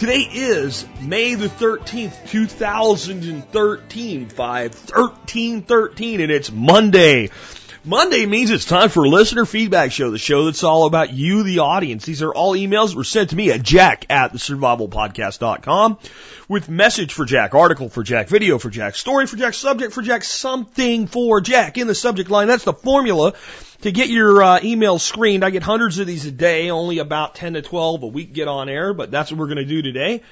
Today is May the 13th, 2013, 5 13 13, and it's Monday. Monday means it's time for listener feedback show, the show that's all about you, the audience. These are all emails that were sent to me at jack at the survivalpodcast.com with message for Jack, article for Jack, video for Jack, story for Jack, subject for Jack, something for Jack in the subject line. That's the formula to get your uh, emails screened. I get hundreds of these a day, only about 10 to 12 a week get on air, but that's what we're going to do today.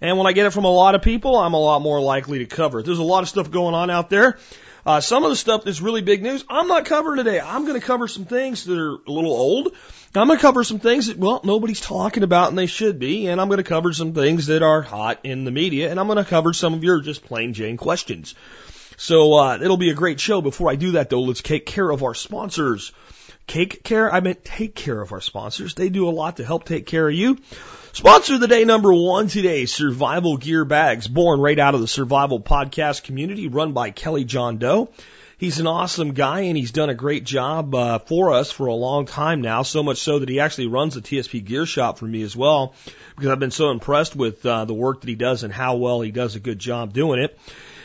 And when I get it from a lot of people, I'm a lot more likely to cover it. There's a lot of stuff going on out there. Uh, some of the stuff that's really big news, I'm not covering today. I'm going to cover some things that are a little old. I'm going to cover some things that, well, nobody's talking about and they should be. And I'm going to cover some things that are hot in the media. And I'm going to cover some of your just plain Jane questions. So, uh, it'll be a great show. Before I do that though, let's take care of our sponsors. Cake care? I meant take care of our sponsors. They do a lot to help take care of you. Sponsor of the day number one today, Survival Gear Bags, born right out of the Survival Podcast community, run by Kelly John Doe. He's an awesome guy and he's done a great job uh, for us for a long time now, so much so that he actually runs the TSP Gear Shop for me as well, because I've been so impressed with uh, the work that he does and how well he does a good job doing it.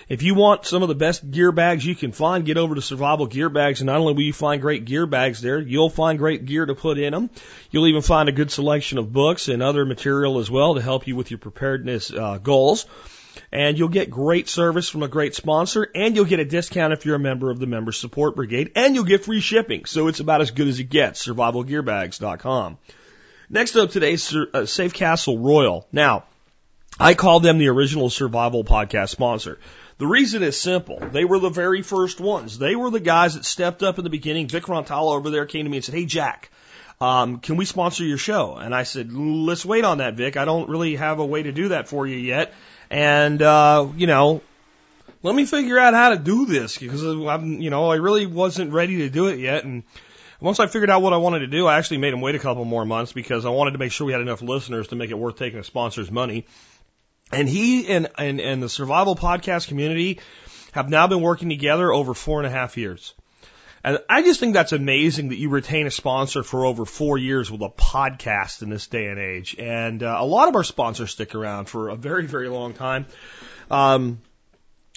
If you want some of the best gear bags you can find, get over to Survival Gear Bags, and not only will you find great gear bags there, you'll find great gear to put in them. You'll even find a good selection of books and other material as well to help you with your preparedness uh, goals. And you'll get great service from a great sponsor, and you'll get a discount if you're a member of the Member Support Brigade, and you'll get free shipping. So it's about as good as it gets. SurvivalGearBags.com. Next up today, Sur- uh, Safecastle Royal. Now, I call them the original Survival Podcast sponsor. The reason is simple. They were the very first ones. They were the guys that stepped up in the beginning. Vic Rantala over there came to me and said, Hey, Jack, um, can we sponsor your show? And I said, let's wait on that, Vic. I don't really have a way to do that for you yet. And, uh, you know, let me figure out how to do this because I'm, you know, I really wasn't ready to do it yet. And once I figured out what I wanted to do, I actually made him wait a couple more months because I wanted to make sure we had enough listeners to make it worth taking a sponsor's money. And he and, and, and the survival podcast community have now been working together over four and a half years. And I just think that's amazing that you retain a sponsor for over four years with a podcast in this day and age. And uh, a lot of our sponsors stick around for a very, very long time. Um,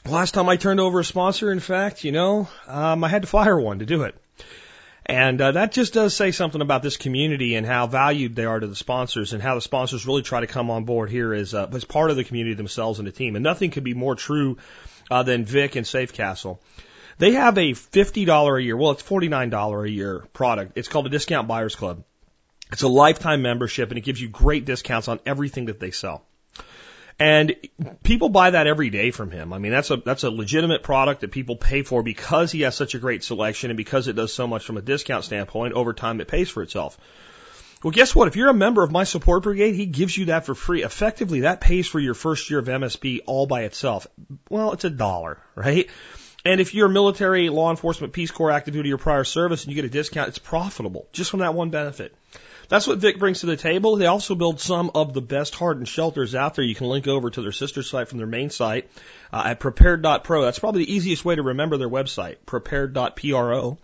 last time I turned over a sponsor, in fact, you know, um, I had to fire one to do it. And uh, that just does say something about this community and how valued they are to the sponsors and how the sponsors really try to come on board here as, uh, as part of the community themselves and the team. And nothing could be more true uh, than Vic and Safecastle. They have a $50 a year, well, it's $49 a year product. It's called a Discount Buyers Club. It's a lifetime membership and it gives you great discounts on everything that they sell. And people buy that every day from him. I mean, that's a, that's a legitimate product that people pay for because he has such a great selection and because it does so much from a discount standpoint. Over time, it pays for itself. Well, guess what? If you're a member of my support brigade, he gives you that for free. Effectively, that pays for your first year of MSB all by itself. Well, it's a dollar, right? And if you're military, law enforcement, Peace Corps, active duty, or prior service, and you get a discount, it's profitable just from that one benefit. That's what Vic brings to the table. They also build some of the best hardened shelters out there. You can link over to their sister site from their main site uh, at prepared.pro. That's probably the easiest way to remember their website, prepared.pro.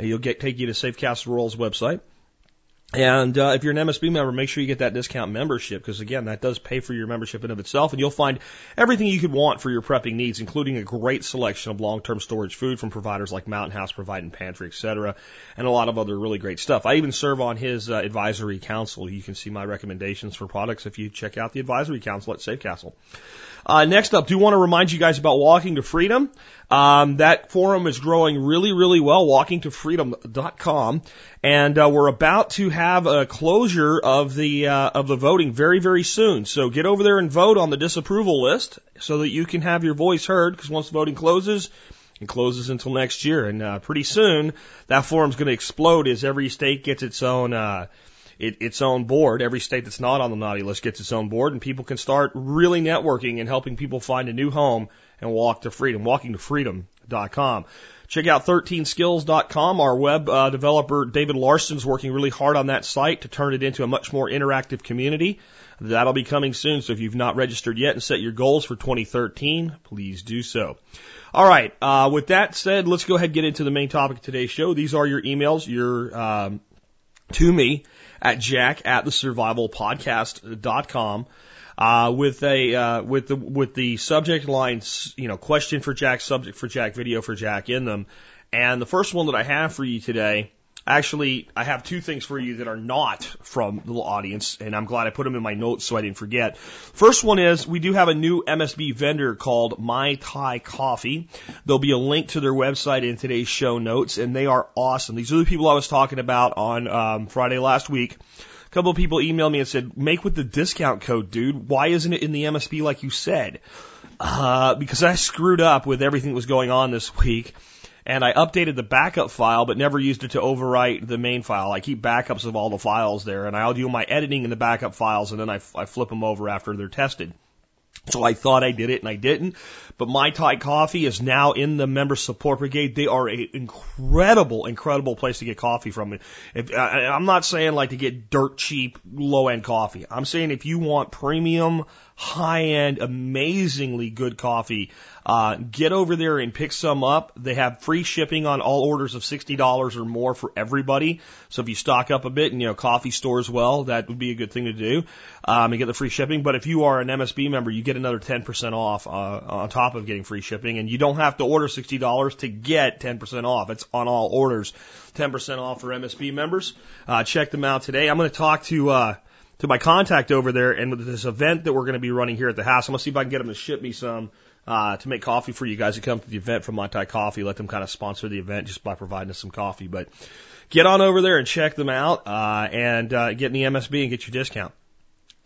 Uh, you'll get take you to Safecastle Royal's website. And uh, if you're an MSB member, make sure you get that discount membership because again, that does pay for your membership in of itself, and you'll find everything you could want for your prepping needs, including a great selection of long-term storage food from providers like Mountain House, Provident Pantry, etc., and a lot of other really great stuff. I even serve on his uh, advisory council. You can see my recommendations for products if you check out the advisory council at Safecastle. Uh, next up, do want to remind you guys about Walking to Freedom. Um, that forum is growing really, really well, walkingtofreedom.com. And uh, we're about to have a closure of the uh, of the voting very, very soon. So get over there and vote on the disapproval list so that you can have your voice heard. Because once the voting closes, it closes until next year, and uh, pretty soon that forum's going to explode as every state gets its own. Uh, it, its own board. Every state that's not on the naughty list gets its own board, and people can start really networking and helping people find a new home and walk to freedom. Walking to freedom.com. Check out 13skills.com. Our web uh, developer David Larson's working really hard on that site to turn it into a much more interactive community. That'll be coming soon. So if you've not registered yet and set your goals for 2013, please do so. All right. Uh, with that said, let's go ahead and get into the main topic of today's show. These are your emails. Your um, to me at jack at the survivalpodcast.com. Uh, with a uh, with the with the subject lines, you know, question for Jack, subject for Jack, video for Jack in them. And the first one that I have for you today, actually, I have two things for you that are not from the audience, and I'm glad I put them in my notes so I didn't forget. First one is we do have a new MSB vendor called My Thai Coffee. There'll be a link to their website in today's show notes, and they are awesome. These are the people I was talking about on um, Friday last week. A couple of people emailed me and said, make with the discount code, dude. Why isn't it in the MSB like you said? Uh, because I screwed up with everything that was going on this week. And I updated the backup file, but never used it to overwrite the main file. I keep backups of all the files there, and I'll do my editing in the backup files, and then I, I flip them over after they're tested. So I thought I did it and I didn't. But My Thai Coffee is now in the member support brigade. They are an incredible, incredible place to get coffee from. If, I, I'm not saying like to get dirt cheap, low end coffee. I'm saying if you want premium, high end, amazingly good coffee, uh, get over there and pick some up. They have free shipping on all orders of $60 or more for everybody. So if you stock up a bit and, you know, coffee stores well, that would be a good thing to do, um, and get the free shipping. But if you are an MSB member, you get another 10% off, uh, on top of getting free shipping and you don't have to order $60 to get 10% off. It's on all orders. 10% off for MSB members. Uh, check them out today. I'm going to talk to, uh, to my contact over there and with this event that we're going to be running here at the house. I'm going to see if I can get them to ship me some uh, to make coffee for you guys who come to the event from Thai Coffee. Let them kind of sponsor the event just by providing us some coffee. But get on over there and check them out uh, and uh, get in the MSB and get your discount.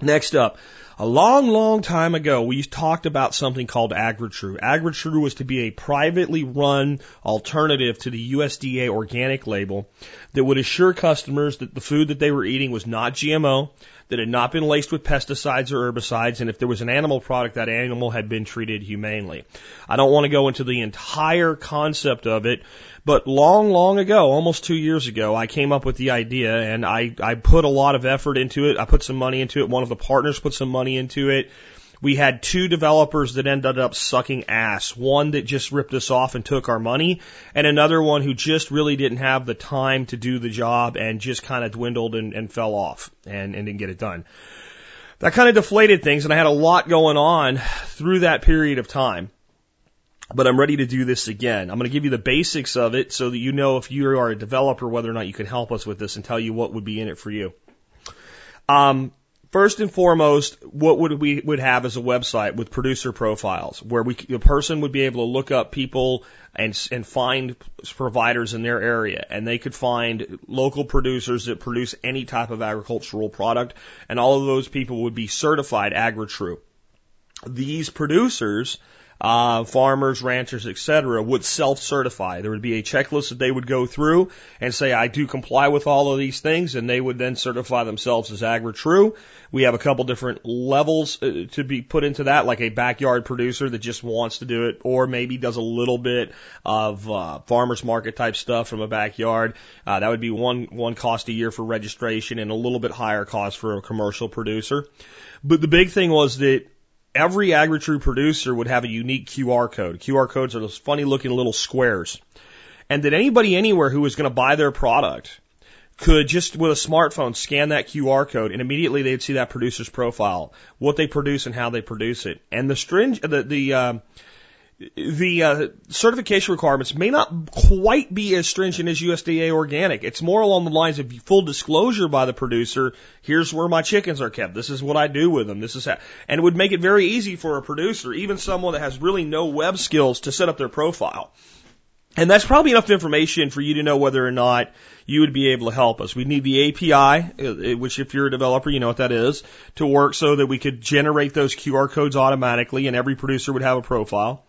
Next up, a long, long time ago, we talked about something called AgriTrue. AgriTrue was to be a privately run alternative to the USDA organic label that would assure customers that the food that they were eating was not GMO, that had not been laced with pesticides or herbicides, and if there was an animal product, that animal had been treated humanely. I don't want to go into the entire concept of it, but long, long ago, almost two years ago, I came up with the idea and I, I put a lot of effort into it. I put some money into it. One of the partners put some money into it. We had two developers that ended up sucking ass. One that just ripped us off and took our money, and another one who just really didn't have the time to do the job and just kind of dwindled and, and fell off and, and didn't get it done. That kind of deflated things, and I had a lot going on through that period of time. But I'm ready to do this again. I'm going to give you the basics of it so that you know if you are a developer whether or not you can help us with this and tell you what would be in it for you. Um, First and foremost, what would we would have as a website with producer profiles, where we a person would be able to look up people and and find providers in their area, and they could find local producers that produce any type of agricultural product, and all of those people would be certified AgriTrue. These producers uh, farmers, ranchers, etc., would self-certify. There would be a checklist that they would go through and say, "I do comply with all of these things," and they would then certify themselves as AgriTrue. We have a couple different levels uh, to be put into that, like a backyard producer that just wants to do it, or maybe does a little bit of uh, farmers market type stuff from a backyard. Uh, that would be one one cost a year for registration, and a little bit higher cost for a commercial producer. But the big thing was that every AgriTrue producer would have a unique QR code. QR codes are those funny looking little squares. And that anybody anywhere who was going to buy their product could just with a smartphone scan that QR code and immediately they'd see that producer's profile, what they produce and how they produce it. And the string, the, the, uh, the uh, certification requirements may not quite be as stringent as USDA organic. It's more along the lines of full disclosure by the producer. Here's where my chickens are kept. This is what I do with them. This is how, and it would make it very easy for a producer, even someone that has really no web skills, to set up their profile. And that's probably enough information for you to know whether or not you would be able to help us. We need the API, uh, which if you're a developer, you know what that is, to work so that we could generate those QR codes automatically and every producer would have a profile.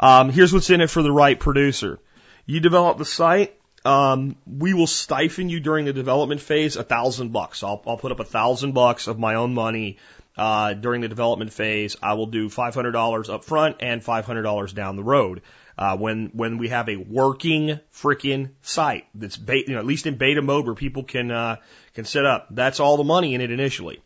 Um, here's what's in it for the right producer. You develop the site, Um, we will stifle you during the development phase a thousand bucks. I'll, I'll put up a thousand bucks of my own money uh, during the development phase. I will do $500 up front and $500 down the road. Uh, when when we have a working freaking site that's beta, you know, at least in beta mode where people can uh, can set up, that's all the money in it initially.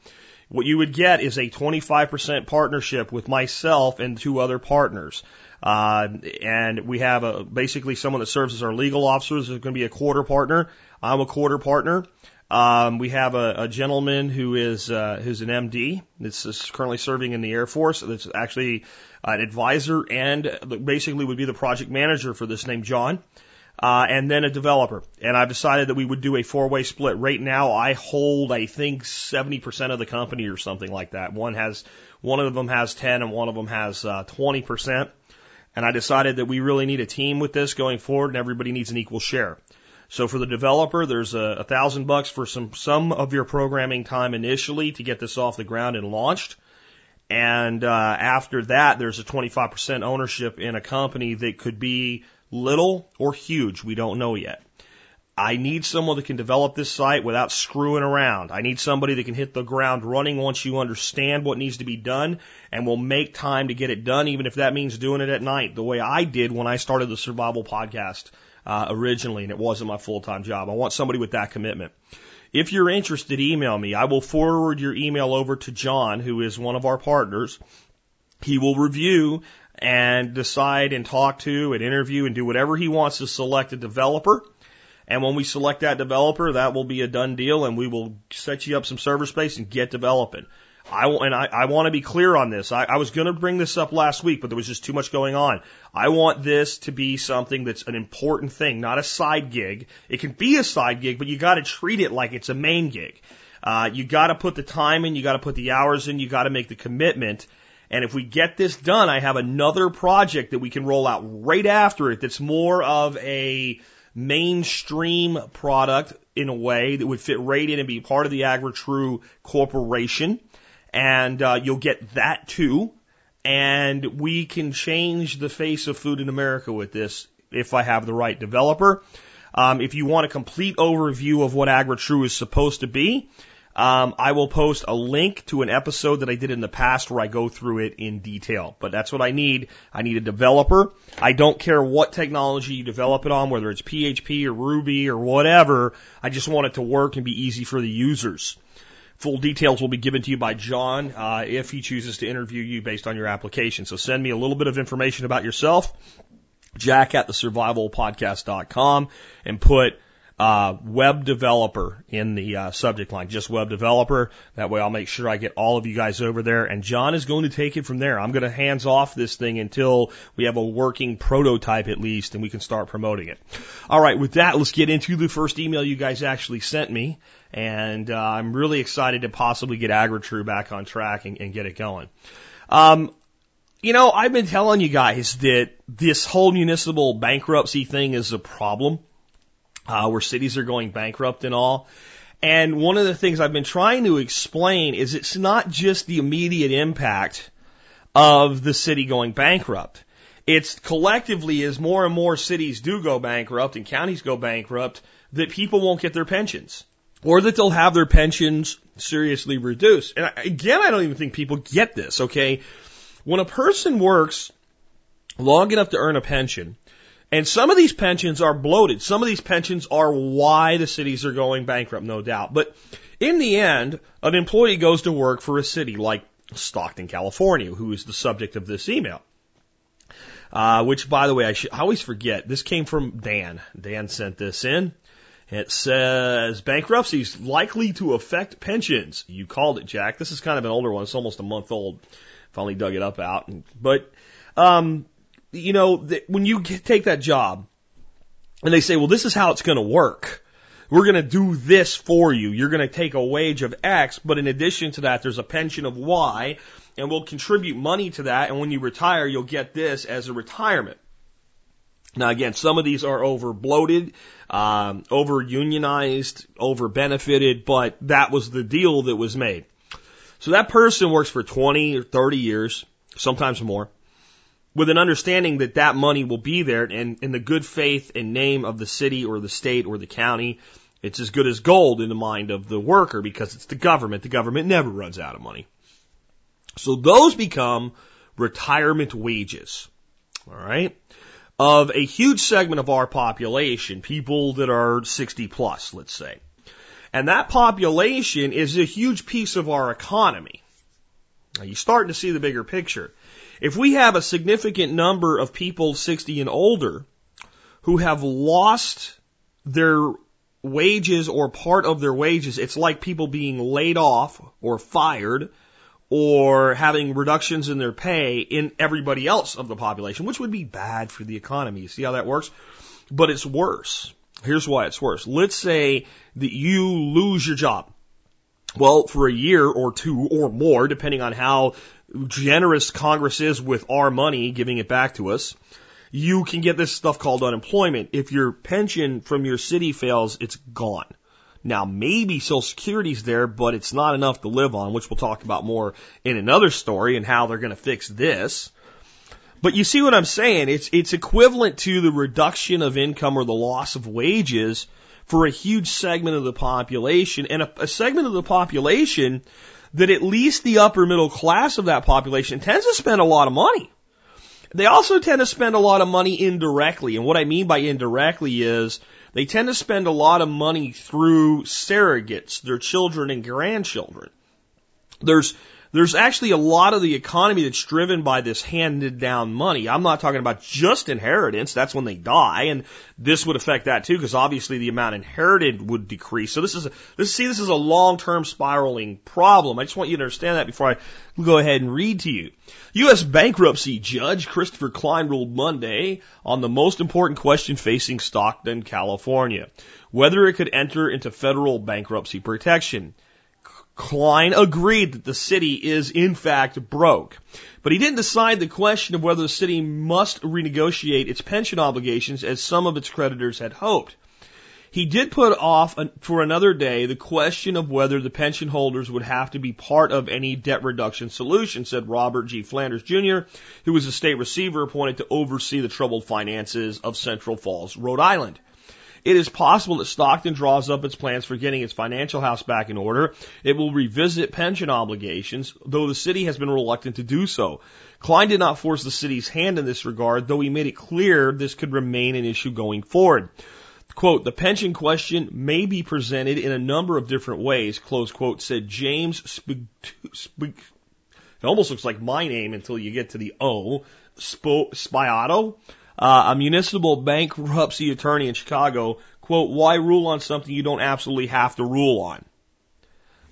What you would get is a 25% partnership with myself and two other partners. Uh, and we have a, basically someone that serves as our legal officer is going to be a quarter partner. I'm a quarter partner. Um, we have a, a gentleman who is uh, who's an MD that's is currently serving in the Air Force. That's actually an advisor and basically would be the project manager for this named John. Uh, and then a developer. And I've decided that we would do a four-way split. Right now, I hold, I think, 70% of the company or something like that. One has, one of them has 10 and one of them has uh, 20%. And I decided that we really need a team with this going forward and everybody needs an equal share. So for the developer, there's a, a thousand bucks for some, some of your programming time initially to get this off the ground and launched. And uh, after that, there's a 25% ownership in a company that could be little or huge. We don't know yet. I need someone that can develop this site without screwing around. I need somebody that can hit the ground running once you understand what needs to be done and will make time to get it done, even if that means doing it at night, the way I did when I started the survival podcast uh, originally, and it wasn't my full time job. I want somebody with that commitment. If you're interested, email me. I will forward your email over to John, who is one of our partners. He will review and decide and talk to and interview and do whatever he wants to select a developer. And when we select that developer, that will be a done deal and we will set you up some server space and get developing. I and I, I want to be clear on this. I, I was going to bring this up last week, but there was just too much going on. I want this to be something that's an important thing, not a side gig. It can be a side gig, but you got to treat it like it's a main gig. Uh, you got to put the time in, you got to put the hours in, you got to make the commitment. And if we get this done, I have another project that we can roll out right after it that's more of a mainstream product in a way that would fit right in and be part of the AgriTrue Corporation and uh, you'll get that too. And we can change the face of food in America with this if I have the right developer. Um, if you want a complete overview of what AgriTrue is supposed to be, um, I will post a link to an episode that I did in the past where I go through it in detail. But that's what I need. I need a developer. I don't care what technology you develop it on, whether it's PHP or Ruby or whatever. I just want it to work and be easy for the users. Full details will be given to you by John uh, if he chooses to interview you based on your application. So send me a little bit of information about yourself, jack at the survivalpodcast.com, and put uh, web developer in the uh, subject line, just web developer. That way I'll make sure I get all of you guys over there. And John is going to take it from there. I'm going to hands off this thing until we have a working prototype at least and we can start promoting it. All right, with that, let's get into the first email you guys actually sent me and uh, I'm really excited to possibly get AgriTrue back on track and, and get it going. Um, you know, I've been telling you guys that this whole municipal bankruptcy thing is a problem, uh, where cities are going bankrupt and all. And one of the things I've been trying to explain is it's not just the immediate impact of the city going bankrupt. It's collectively as more and more cities do go bankrupt and counties go bankrupt that people won't get their pensions or that they'll have their pensions seriously reduced. And again, I don't even think people get this, okay? When a person works long enough to earn a pension, and some of these pensions are bloated. Some of these pensions are why the cities are going bankrupt, no doubt. But in the end, an employee goes to work for a city like Stockton, California, who is the subject of this email. Uh, which, by the way, I, should, I always forget. This came from Dan. Dan sent this in. It says bankruptcy is likely to affect pensions. You called it, Jack. This is kind of an older one. It's almost a month old. Finally dug it up out. But, um, you know, when you get, take that job and they say, well, this is how it's going to work. We're going to do this for you. You're going to take a wage of X, but in addition to that, there's a pension of Y and we'll contribute money to that. And when you retire, you'll get this as a retirement. Now again, some of these are over bloated, um, over unionized, over benefited, but that was the deal that was made. So that person works for 20 or 30 years, sometimes more. With an understanding that that money will be there and in the good faith and name of the city or the state or the county, it's as good as gold in the mind of the worker because it's the government. The government never runs out of money. So those become retirement wages. All right. Of a huge segment of our population, people that are 60 plus, let's say. And that population is a huge piece of our economy. Now you're starting to see the bigger picture. If we have a significant number of people 60 and older who have lost their wages or part of their wages, it's like people being laid off or fired or having reductions in their pay in everybody else of the population, which would be bad for the economy. You see how that works? But it's worse. Here's why it's worse. Let's say that you lose your job. Well, for a year or two or more, depending on how generous Congress is with our money, giving it back to us, you can get this stuff called unemployment. If your pension from your city fails, it's gone. Now, maybe Social Security's there, but it's not enough to live on, which we'll talk about more in another story and how they're going to fix this. But you see what I'm saying? It's, it's equivalent to the reduction of income or the loss of wages for a huge segment of the population and a, a segment of the population that at least the upper middle class of that population tends to spend a lot of money. They also tend to spend a lot of money indirectly. And what I mean by indirectly is they tend to spend a lot of money through surrogates, their children and grandchildren. There's there's actually a lot of the economy that's driven by this handed down money. I'm not talking about just inheritance. That's when they die. And this would affect that too, because obviously the amount inherited would decrease. So this is, a, this, see, this is a long-term spiraling problem. I just want you to understand that before I go ahead and read to you. U.S. bankruptcy judge Christopher Klein ruled Monday on the most important question facing Stockton, California. Whether it could enter into federal bankruptcy protection. Klein agreed that the city is in fact broke. But he didn't decide the question of whether the city must renegotiate its pension obligations as some of its creditors had hoped. He did put off for another day the question of whether the pension holders would have to be part of any debt reduction solution, said Robert G. Flanders Jr., who was a state receiver appointed to oversee the troubled finances of Central Falls, Rhode Island. It is possible that Stockton draws up its plans for getting its financial house back in order. It will revisit pension obligations, though the city has been reluctant to do so. Klein did not force the city's hand in this regard, though he made it clear this could remain an issue going forward. Quote, the pension question may be presented in a number of different ways, close quote, said James Spig it almost looks like my name until you get to the O, Spo, Spiotto, uh, a municipal bankruptcy attorney in Chicago, quote, why rule on something you don't absolutely have to rule on?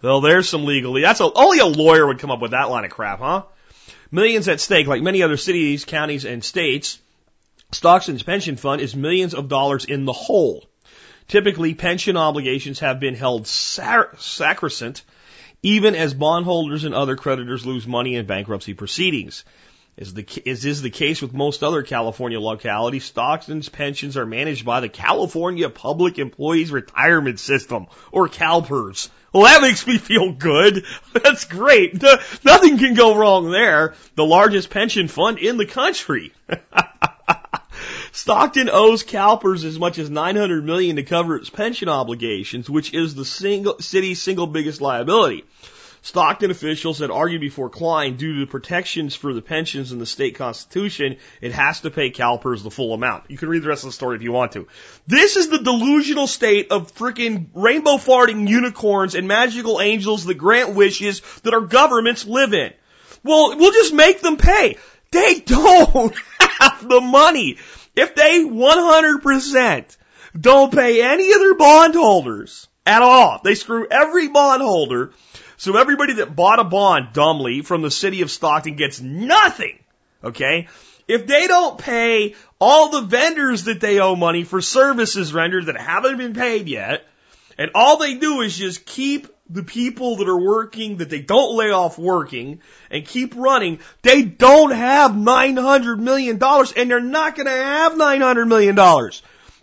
Well, there's some legally. That's a, only a lawyer would come up with that line of crap, huh? Millions at stake, like many other cities, counties, and states. Stockton's pension fund is millions of dollars in the hole. Typically, pension obligations have been held sacrosanct, even as bondholders and other creditors lose money in bankruptcy proceedings. As, the, as is the case with most other California localities, Stockton's pensions are managed by the California Public Employees Retirement System, or CalPERS. Well, that makes me feel good. That's great. Nothing can go wrong there. The largest pension fund in the country. Stockton owes CalPERS as much as 900 million to cover its pension obligations, which is the single, city's single biggest liability. Stockton officials had argued before Klein due to the protections for the pensions in the state constitution, it has to pay CalPERS the full amount. You can read the rest of the story if you want to. This is the delusional state of freaking rainbow farting unicorns and magical angels that grant wishes that our governments live in. Well, we'll just make them pay. They don't have the money. If they 100% don't pay any of their bondholders at all, they screw every bondholder so everybody that bought a bond dumbly from the city of Stockton gets nothing. Okay? If they don't pay all the vendors that they owe money for services rendered that haven't been paid yet, and all they do is just keep the people that are working, that they don't lay off working, and keep running, they don't have $900 million, and they're not gonna have $900 million.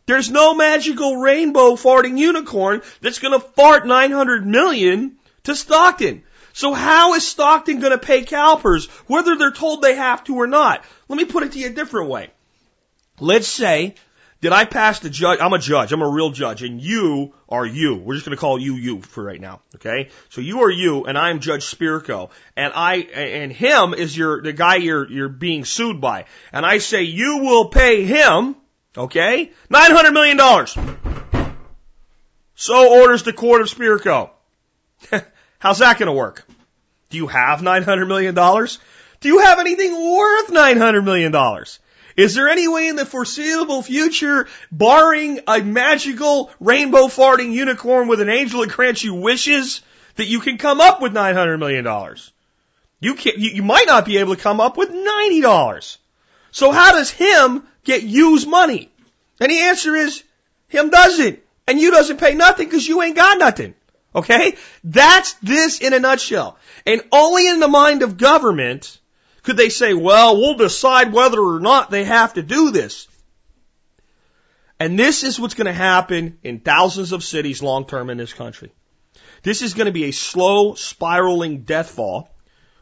There's no magical rainbow farting unicorn that's gonna fart 900 million to Stockton. So how is Stockton going to pay CalPERS, whether they're told they have to or not? Let me put it to you a different way. Let's say did I pass the judge? I'm a judge. I'm a real judge, and you are you. We're just going to call you you for right now. Okay. So you are you, and I'm Judge Spirko, and I and him is your the guy you're you're being sued by, and I say you will pay him, okay, nine hundred million dollars. So orders the court of Spirko. How's that going to work? Do you have nine hundred million dollars? Do you have anything worth nine hundred million dollars? Is there any way in the foreseeable future, barring a magical rainbow farting unicorn with an angel that grants you wishes, that you can come up with $900 million? You can you, you might not be able to come up with $90. So how does him get you's money? And the answer is, him doesn't. And you doesn't pay nothing because you ain't got nothing. Okay? That's this in a nutshell. And only in the mind of government could they say, well, we'll decide whether or not they have to do this? And this is what's going to happen in thousands of cities long term in this country. This is going to be a slow spiraling death fall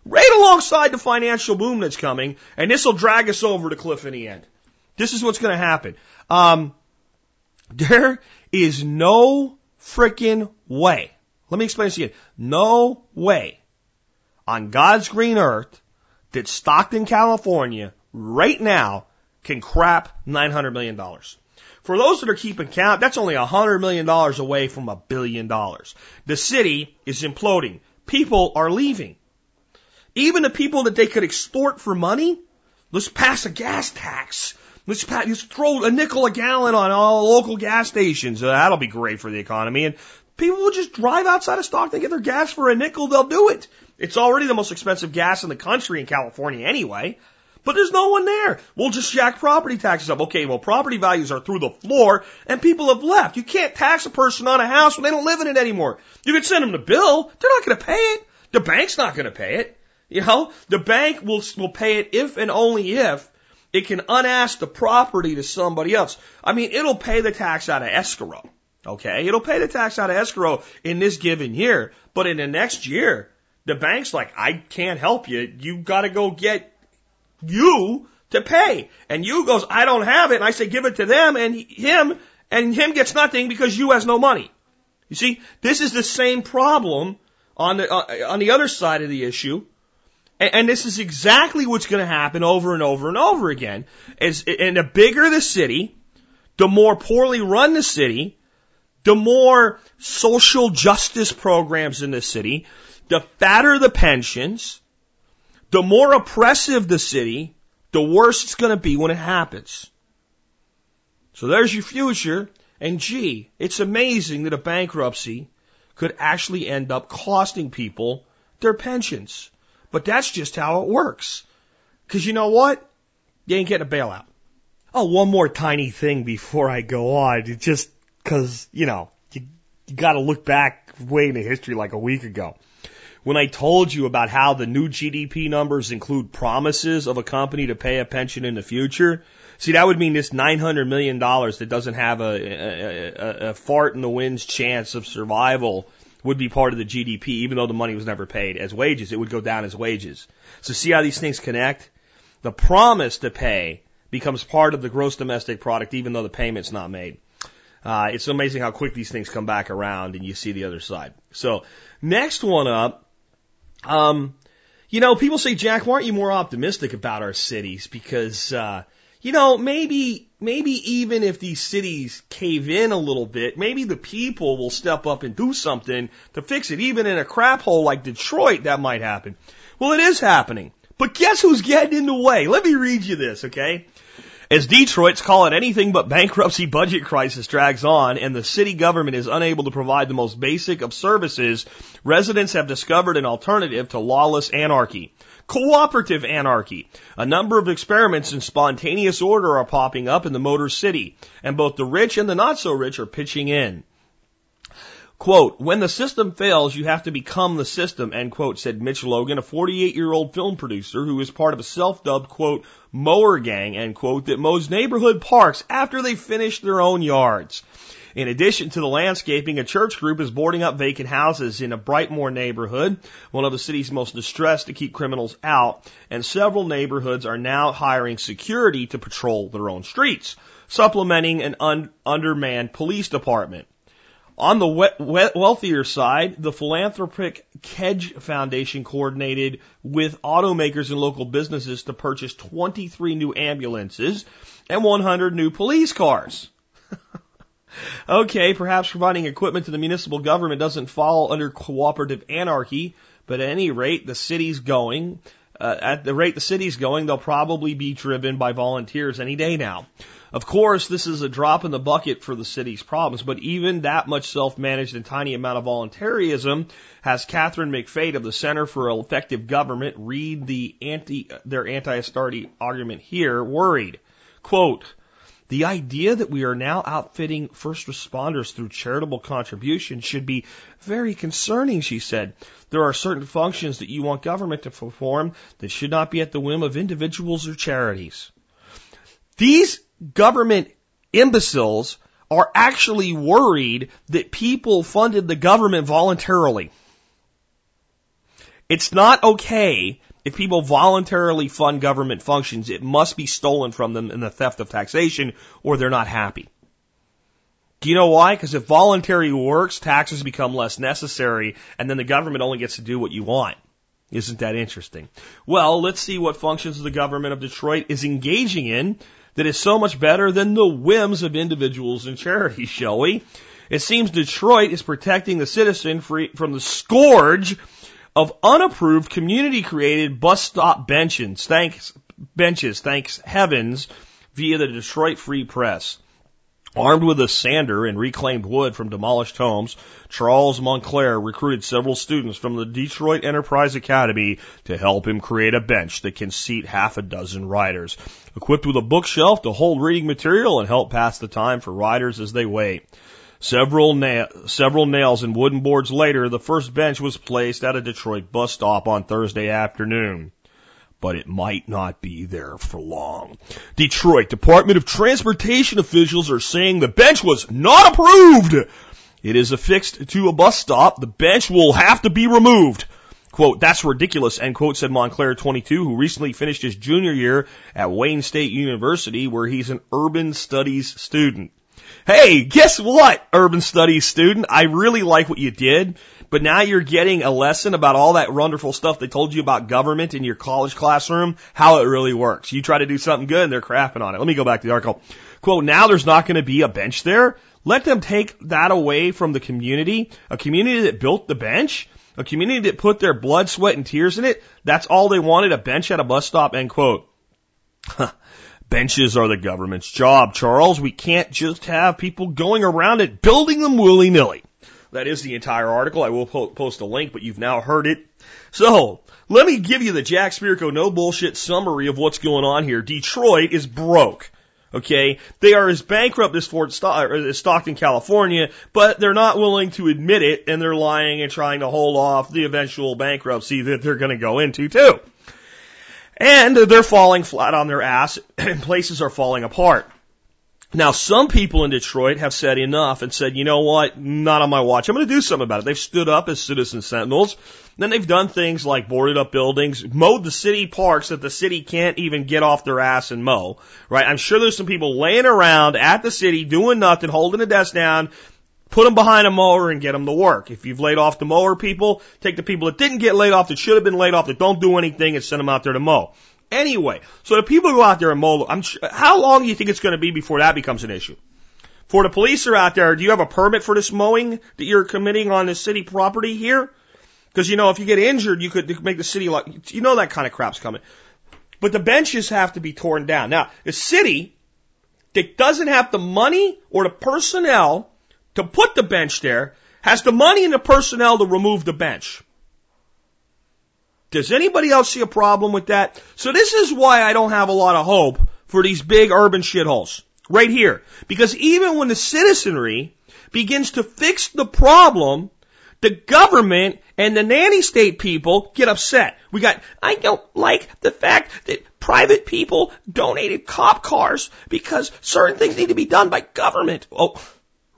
right alongside the financial boom that's coming, and this will drag us over the cliff in the end. This is what's going to happen. Um, there is no freaking way. Let me explain this again. No way on God's green earth that Stockton, California, right now, can crap $900 million. For those that are keeping count, that's only $100 million away from a billion dollars. The city is imploding. People are leaving. Even the people that they could extort for money, let's pass a gas tax. Let's, pass, let's throw a nickel a gallon on all local gas stations. Uh, that'll be great for the economy. And people will just drive outside of Stockton, get their gas for a nickel, they'll do it. It's already the most expensive gas in the country in California anyway. But there's no one there. We'll just jack property taxes up. Okay, well, property values are through the floor and people have left. You can't tax a person on a house when they don't live in it anymore. You can send them the bill. They're not going to pay it. The bank's not going to pay it. You know, the bank will, will pay it if and only if it can unask the property to somebody else. I mean, it'll pay the tax out of escrow. Okay. It'll pay the tax out of escrow in this given year, but in the next year, the bank's like, I can't help you. You gotta go get you to pay. And you goes, I don't have it. And I say, give it to them and him, and him gets nothing because you has no money. You see, this is the same problem on the, uh, on the other side of the issue. And, and this is exactly what's going to happen over and over and over again. Is, and the bigger the city, the more poorly run the city, the more social justice programs in the city, the fatter the pensions, the more oppressive the city, the worse it's going to be when it happens. So there's your future. And gee, it's amazing that a bankruptcy could actually end up costing people their pensions. But that's just how it works. Cause you know what? You ain't getting a bailout. Oh, one more tiny thing before I go on. Just cause, you know, you, you gotta look back way in the history like a week ago when I told you about how the new GDP numbers include promises of a company to pay a pension in the future, see, that would mean this $900 million that doesn't have a, a, a, a fart in the wind's chance of survival would be part of the GDP, even though the money was never paid as wages. It would go down as wages. So see how these things connect? The promise to pay becomes part of the gross domestic product, even though the payment's not made. Uh, it's amazing how quick these things come back around and you see the other side. So next one up um, you know, people say, Jack, why aren't you more optimistic about our cities? Because, uh, you know, maybe, maybe even if these cities cave in a little bit, maybe the people will step up and do something to fix it. Even in a crap hole like Detroit, that might happen. Well, it is happening. But guess who's getting in the way? Let me read you this, okay? As Detroit's call it anything but bankruptcy budget crisis drags on and the city government is unable to provide the most basic of services, residents have discovered an alternative to lawless anarchy. Cooperative anarchy. A number of experiments in spontaneous order are popping up in the Motor City, and both the rich and the not so rich are pitching in. Quote, when the system fails, you have to become the system, end quote, said Mitch Logan, a 48 year old film producer who is part of a self dubbed, quote, mower gang, end quote, that mows neighborhood parks after they finish their own yards. In addition to the landscaping, a church group is boarding up vacant houses in a Brightmoor neighborhood, one of the city's most distressed to keep criminals out, and several neighborhoods are now hiring security to patrol their own streets, supplementing an un- undermanned police department. On the we- we- wealthier side, the philanthropic Kresge Foundation coordinated with automakers and local businesses to purchase 23 new ambulances and 100 new police cars. okay, perhaps providing equipment to the municipal government doesn't fall under cooperative anarchy, but at any rate, the city's going. Uh, at the rate the city's going, they'll probably be driven by volunteers any day now. Of course, this is a drop in the bucket for the city's problems, but even that much self-managed and tiny amount of voluntarism has Catherine McFate of the Center for Effective Government read the anti, their anti-austerity argument here worried. Quote, the idea that we are now outfitting first responders through charitable contributions should be very concerning, she said. There are certain functions that you want government to perform that should not be at the whim of individuals or charities. These government imbeciles are actually worried that people funded the government voluntarily. It's not okay if people voluntarily fund government functions. It must be stolen from them in the theft of taxation or they're not happy. Do you know why? Because if voluntary works, taxes become less necessary and then the government only gets to do what you want. Isn't that interesting? Well, let's see what functions the government of Detroit is engaging in that is so much better than the whims of individuals and charities, shall we? It seems Detroit is protecting the citizen free, from the scourge of unapproved community created bus stop benches, thanks, benches, thanks heavens, via the Detroit Free Press. Armed with a sander and reclaimed wood from demolished homes, Charles Montclair recruited several students from the Detroit Enterprise Academy to help him create a bench that can seat half a dozen riders. Equipped with a bookshelf to hold reading material and help pass the time for riders as they wait. Several, na- several nails and wooden boards later, the first bench was placed at a Detroit bus stop on Thursday afternoon but it might not be there for long. Detroit Department of Transportation officials are saying the bench was not approved. It is affixed to a bus stop. The bench will have to be removed. Quote, that's ridiculous, end quote, said Montclair 22, who recently finished his junior year at Wayne State University, where he's an urban studies student. Hey, guess what, urban studies student? I really like what you did. But now you're getting a lesson about all that wonderful stuff they told you about government in your college classroom, how it really works. You try to do something good and they're crapping on it. Let me go back to the article. Quote, now there's not going to be a bench there. Let them take that away from the community, a community that built the bench, a community that put their blood, sweat, and tears in it. That's all they wanted, a bench at a bus stop, end quote. Benches are the government's job, Charles. We can't just have people going around it building them willy nilly. That is the entire article. I will po- post a link, but you've now heard it. So, let me give you the Jack Spirko no bullshit summary of what's going on here. Detroit is broke. Okay, they are as bankrupt as Fort Stockton, California, but they're not willing to admit it, and they're lying and trying to hold off the eventual bankruptcy that they're going to go into too. And they're falling flat on their ass, and places are falling apart. Now, some people in Detroit have said enough and said, you know what, not on my watch. I'm going to do something about it. They've stood up as citizen sentinels. Then they've done things like boarded up buildings, mowed the city parks that the city can't even get off their ass and mow, right? I'm sure there's some people laying around at the city doing nothing, holding a desk down, put them behind a mower and get them to work. If you've laid off the mower people, take the people that didn't get laid off, that should have been laid off, that don't do anything and send them out there to mow. Anyway, so the people go out there and mow, I'm how long do you think it's going to be before that becomes an issue? For the police are out there, do you have a permit for this mowing that you're committing on the city property here? Because you know, if you get injured, you could make the city like, you know that kind of crap's coming. But the benches have to be torn down. Now, the city that doesn't have the money or the personnel to put the bench there has the money and the personnel to remove the bench. Does anybody else see a problem with that? So this is why I don't have a lot of hope for these big urban shitholes. Right here. Because even when the citizenry begins to fix the problem, the government and the nanny state people get upset. We got, I don't like the fact that private people donated cop cars because certain things need to be done by government. Oh,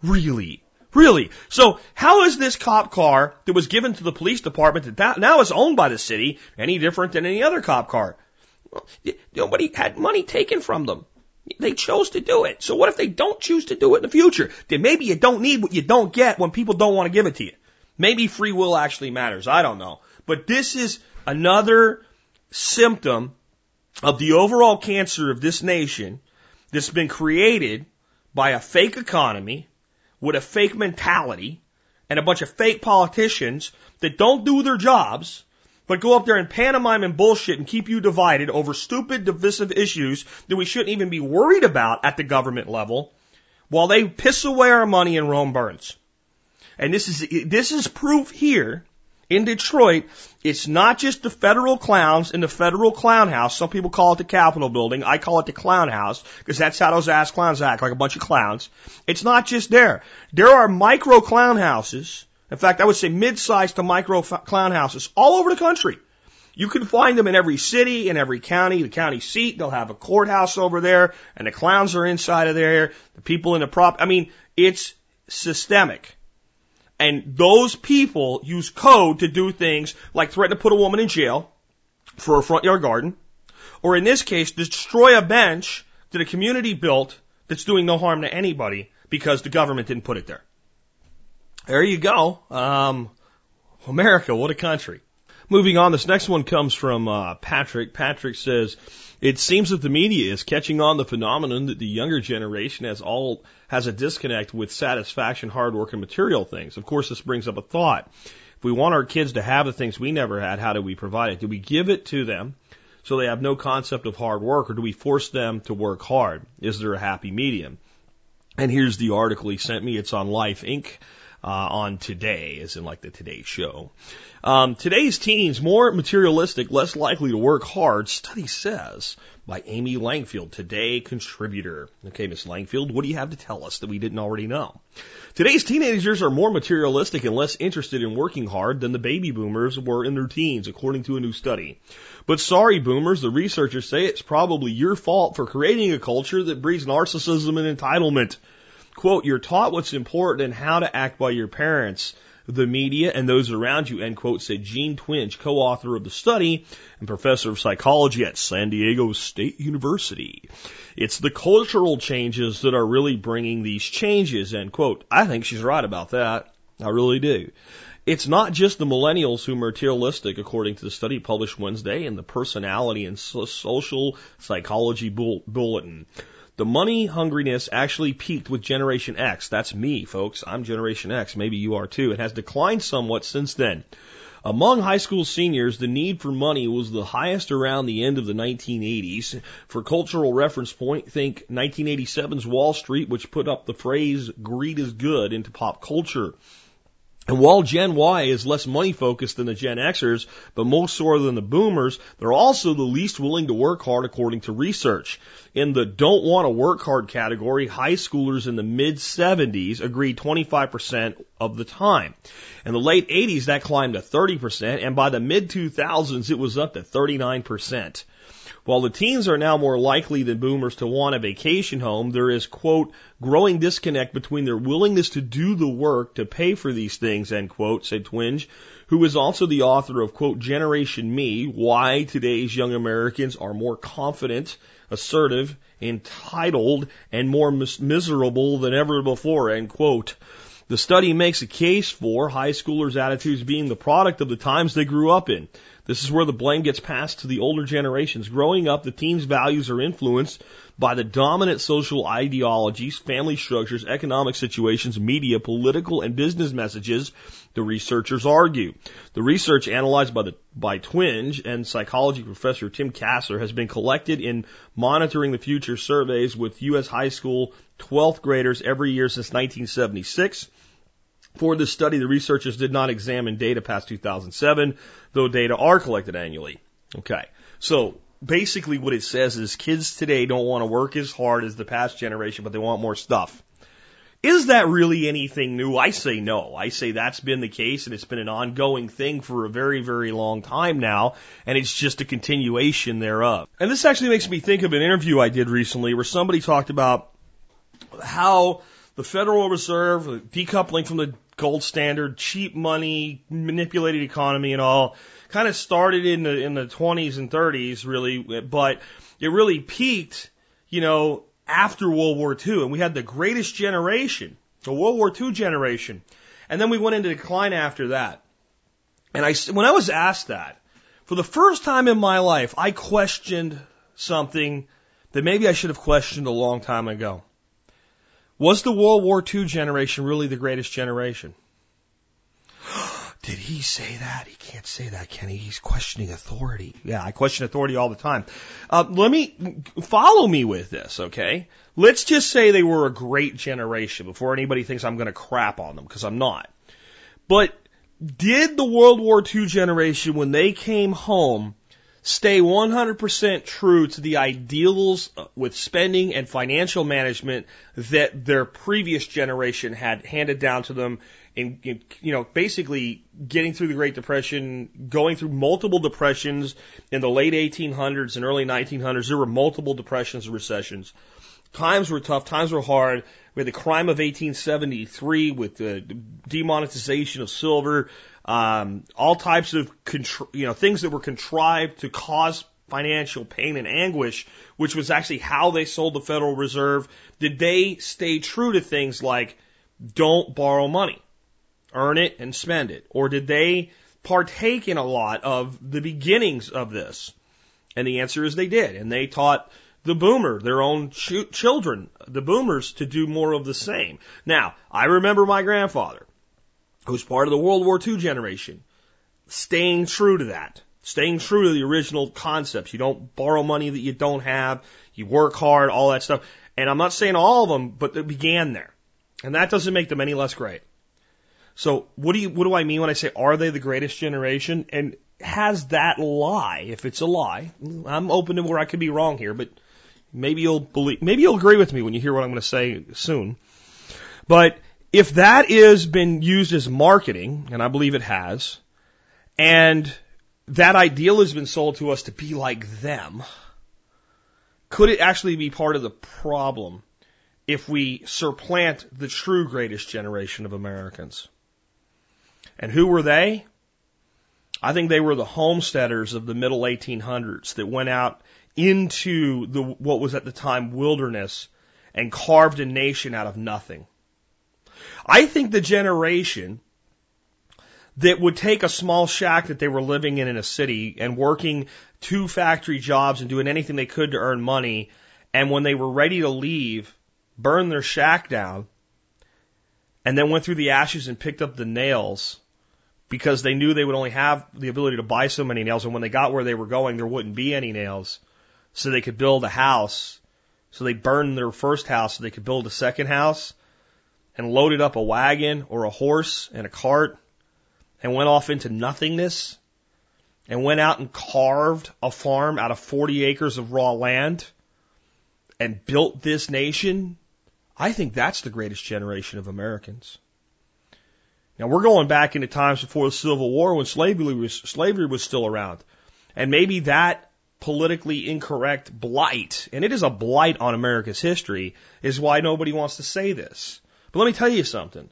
Really? Really? So how is this cop car that was given to the police department that now is owned by the city any different than any other cop car? Nobody had money taken from them. They chose to do it. So what if they don't choose to do it in the future? Then maybe you don't need what you don't get when people don't want to give it to you. Maybe free will actually matters. I don't know. But this is another symptom of the overall cancer of this nation that's been created by a fake economy with a fake mentality and a bunch of fake politicians that don't do their jobs but go up there and pantomime and bullshit and keep you divided over stupid, divisive issues that we shouldn't even be worried about at the government level while they piss away our money and Rome burns. And this is, this is proof here in Detroit. It's not just the federal clowns in the federal clown house. Some people call it the Capitol building. I call it the clown house because that's how those ass clowns act, like a bunch of clowns. It's not just there. There are micro clown houses in fact, I would say mid-sized to micro clown houses all over the country. You can find them in every city, in every county, the county seat. They'll have a courthouse over there, and the clowns are inside of there. The people in the prop. I mean, it's systemic. And those people use code to do things like threaten to put a woman in jail for a front yard garden, or in this case, destroy a bench that a community built that's doing no harm to anybody because the government didn't put it there. There you go. Um, America, what a country. Moving on, this next one comes from uh, Patrick. Patrick says, "It seems that the media is catching on the phenomenon that the younger generation has all has a disconnect with satisfaction, hard work, and material things. Of course, this brings up a thought. If we want our kids to have the things we never had, how do we provide it? Do we give it to them so they have no concept of hard work, or do we force them to work hard? Is there a happy medium?" And here's the article he sent me. It's on Life Inc uh, on today, as in like the Today Show. Um, today's teens more materialistic, less likely to work hard. Study says by Amy Langfield, Today contributor. Okay, Miss Langfield, what do you have to tell us that we didn't already know? Today's teenagers are more materialistic and less interested in working hard than the baby boomers were in their teens, according to a new study. But sorry, boomers, the researchers say it's probably your fault for creating a culture that breeds narcissism and entitlement quote, you're taught what's important and how to act by your parents, the media, and those around you, end quote, said Jean Twenge, co-author of the study and professor of psychology at San Diego State University. It's the cultural changes that are really bringing these changes, end quote. I think she's right about that. I really do. It's not just the millennials who are materialistic, according to the study published Wednesday in the Personality and Social Psychology Bulletin. The money hungriness actually peaked with Generation X. That's me, folks. I'm Generation X. Maybe you are too. It has declined somewhat since then. Among high school seniors, the need for money was the highest around the end of the 1980s. For cultural reference point, think 1987's Wall Street, which put up the phrase greed is good into pop culture. And while Gen Y is less money focused than the Gen Xers, but more so than the boomers, they're also the least willing to work hard according to research. In the don't want to work hard category, high schoolers in the mid 70s agreed 25% of the time. In the late 80s, that climbed to 30%, and by the mid 2000s, it was up to 39%. While the teens are now more likely than boomers to want a vacation home, there is, quote, growing disconnect between their willingness to do the work to pay for these things, end quote, said Twenge, who is also the author of, quote, Generation Me, Why Today's Young Americans Are More Confident, Assertive, Entitled, and More mis- Miserable Than Ever Before, end quote. The study makes a case for high schoolers' attitudes being the product of the times they grew up in. This is where the blame gets passed to the older generations. Growing up, the teens' values are influenced by the dominant social ideologies, family structures, economic situations, media, political, and business messages, the researchers argue. The research analyzed by the by Twenge and psychology professor Tim Kasser has been collected in monitoring the future surveys with U.S. high school 12th graders every year since 1976. For this study, the researchers did not examine data past 2007, though data are collected annually. Okay. So basically what it says is kids today don't want to work as hard as the past generation, but they want more stuff. Is that really anything new? I say no. I say that's been the case and it's been an ongoing thing for a very, very long time now, and it's just a continuation thereof. And this actually makes me think of an interview I did recently where somebody talked about how the Federal Reserve, decoupling from the gold standard, cheap money, manipulated economy and all, kind of started in the in the 20s and 30s really, but it really peaked, you know, after World War II, and we had the greatest generation, the World War II generation, and then we went into decline after that. And I, when I was asked that, for the first time in my life, I questioned something that maybe I should have questioned a long time ago. Was the World War II generation really the greatest generation? Did he say that? He can't say that, can he? He's questioning authority. Yeah, I question authority all the time. Uh, let me follow me with this, okay? Let's just say they were a great generation before anybody thinks I'm going to crap on them because I'm not. But did the World War II generation, when they came home, stay 100% true to the ideals uh, with spending and financial management that their previous generation had handed down to them in, in, you know, basically getting through the Great Depression, going through multiple depressions in the late 1800s and early 1900s. There were multiple depressions and recessions. Times were tough. Times were hard. We had the crime of 1873 with the demonetization of silver, um, all types of you know things that were contrived to cause financial pain and anguish, which was actually how they sold the Federal Reserve. Did they stay true to things like don't borrow money, earn it and spend it, or did they partake in a lot of the beginnings of this? And the answer is they did, and they taught the boomer, their own ch- children, the boomers, to do more of the same. Now, I remember my grandfather who's part of the World War II generation, staying true to that, staying true to the original concepts. You don't borrow money that you don't have. You work hard, all that stuff. And I'm not saying all of them, but it began there. And that doesn't make them any less great. So what do you, what do I mean when I say, are they the greatest generation? And has that lie, if it's a lie, I'm open to where I could be wrong here, but maybe you'll believe, maybe you'll agree with me when you hear what I'm going to say soon. But if that is been used as marketing, and I believe it has, and that ideal has been sold to us to be like them, could it actually be part of the problem if we supplant the true greatest generation of Americans? And who were they? I think they were the homesteaders of the middle 1800s that went out into the what was at the time wilderness and carved a nation out of nothing. I think the generation that would take a small shack that they were living in in a city and working two factory jobs and doing anything they could to earn money, and when they were ready to leave, burned their shack down, and then went through the ashes and picked up the nails because they knew they would only have the ability to buy so many nails, and when they got where they were going, there wouldn't be any nails, so they could build a house. So they burned their first house so they could build a second house and loaded up a wagon or a horse and a cart and went off into nothingness and went out and carved a farm out of 40 acres of raw land and built this nation, I think that's the greatest generation of Americans. Now we're going back into times before the Civil War when slavery was, slavery was still around. And maybe that politically incorrect blight, and it is a blight on America's history, is why nobody wants to say this. But let me tell you something.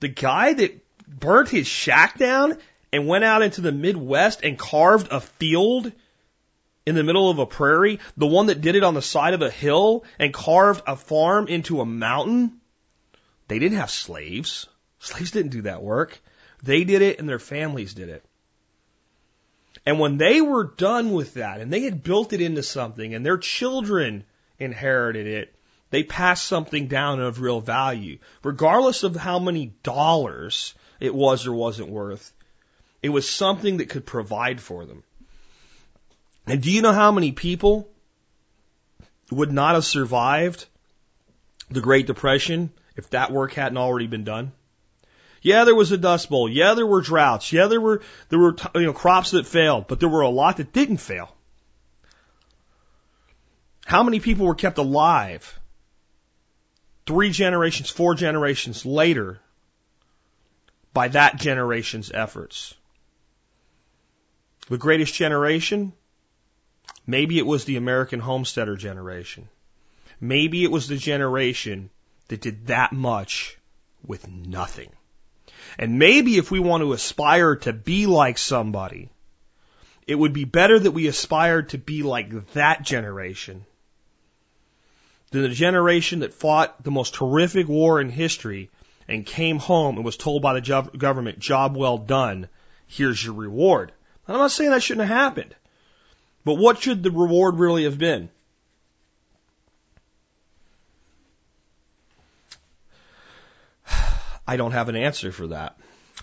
The guy that burnt his shack down and went out into the Midwest and carved a field in the middle of a prairie, the one that did it on the side of a hill and carved a farm into a mountain, they didn't have slaves. Slaves didn't do that work. They did it and their families did it. And when they were done with that and they had built it into something and their children inherited it, they passed something down of real value, regardless of how many dollars it was or wasn't worth. It was something that could provide for them. And do you know how many people would not have survived the Great Depression if that work hadn't already been done? Yeah, there was a dust bowl. Yeah, there were droughts. Yeah, there were there were you know crops that failed, but there were a lot that didn't fail. How many people were kept alive three generations, four generations later by that generation's efforts. The greatest generation? Maybe it was the American homesteader generation. Maybe it was the generation that did that much with nothing. And maybe if we want to aspire to be like somebody, it would be better that we aspired to be like that generation the generation that fought the most horrific war in history and came home and was told by the job, government, job well done, here's your reward. I'm not saying that shouldn't have happened, but what should the reward really have been? I don't have an answer for that.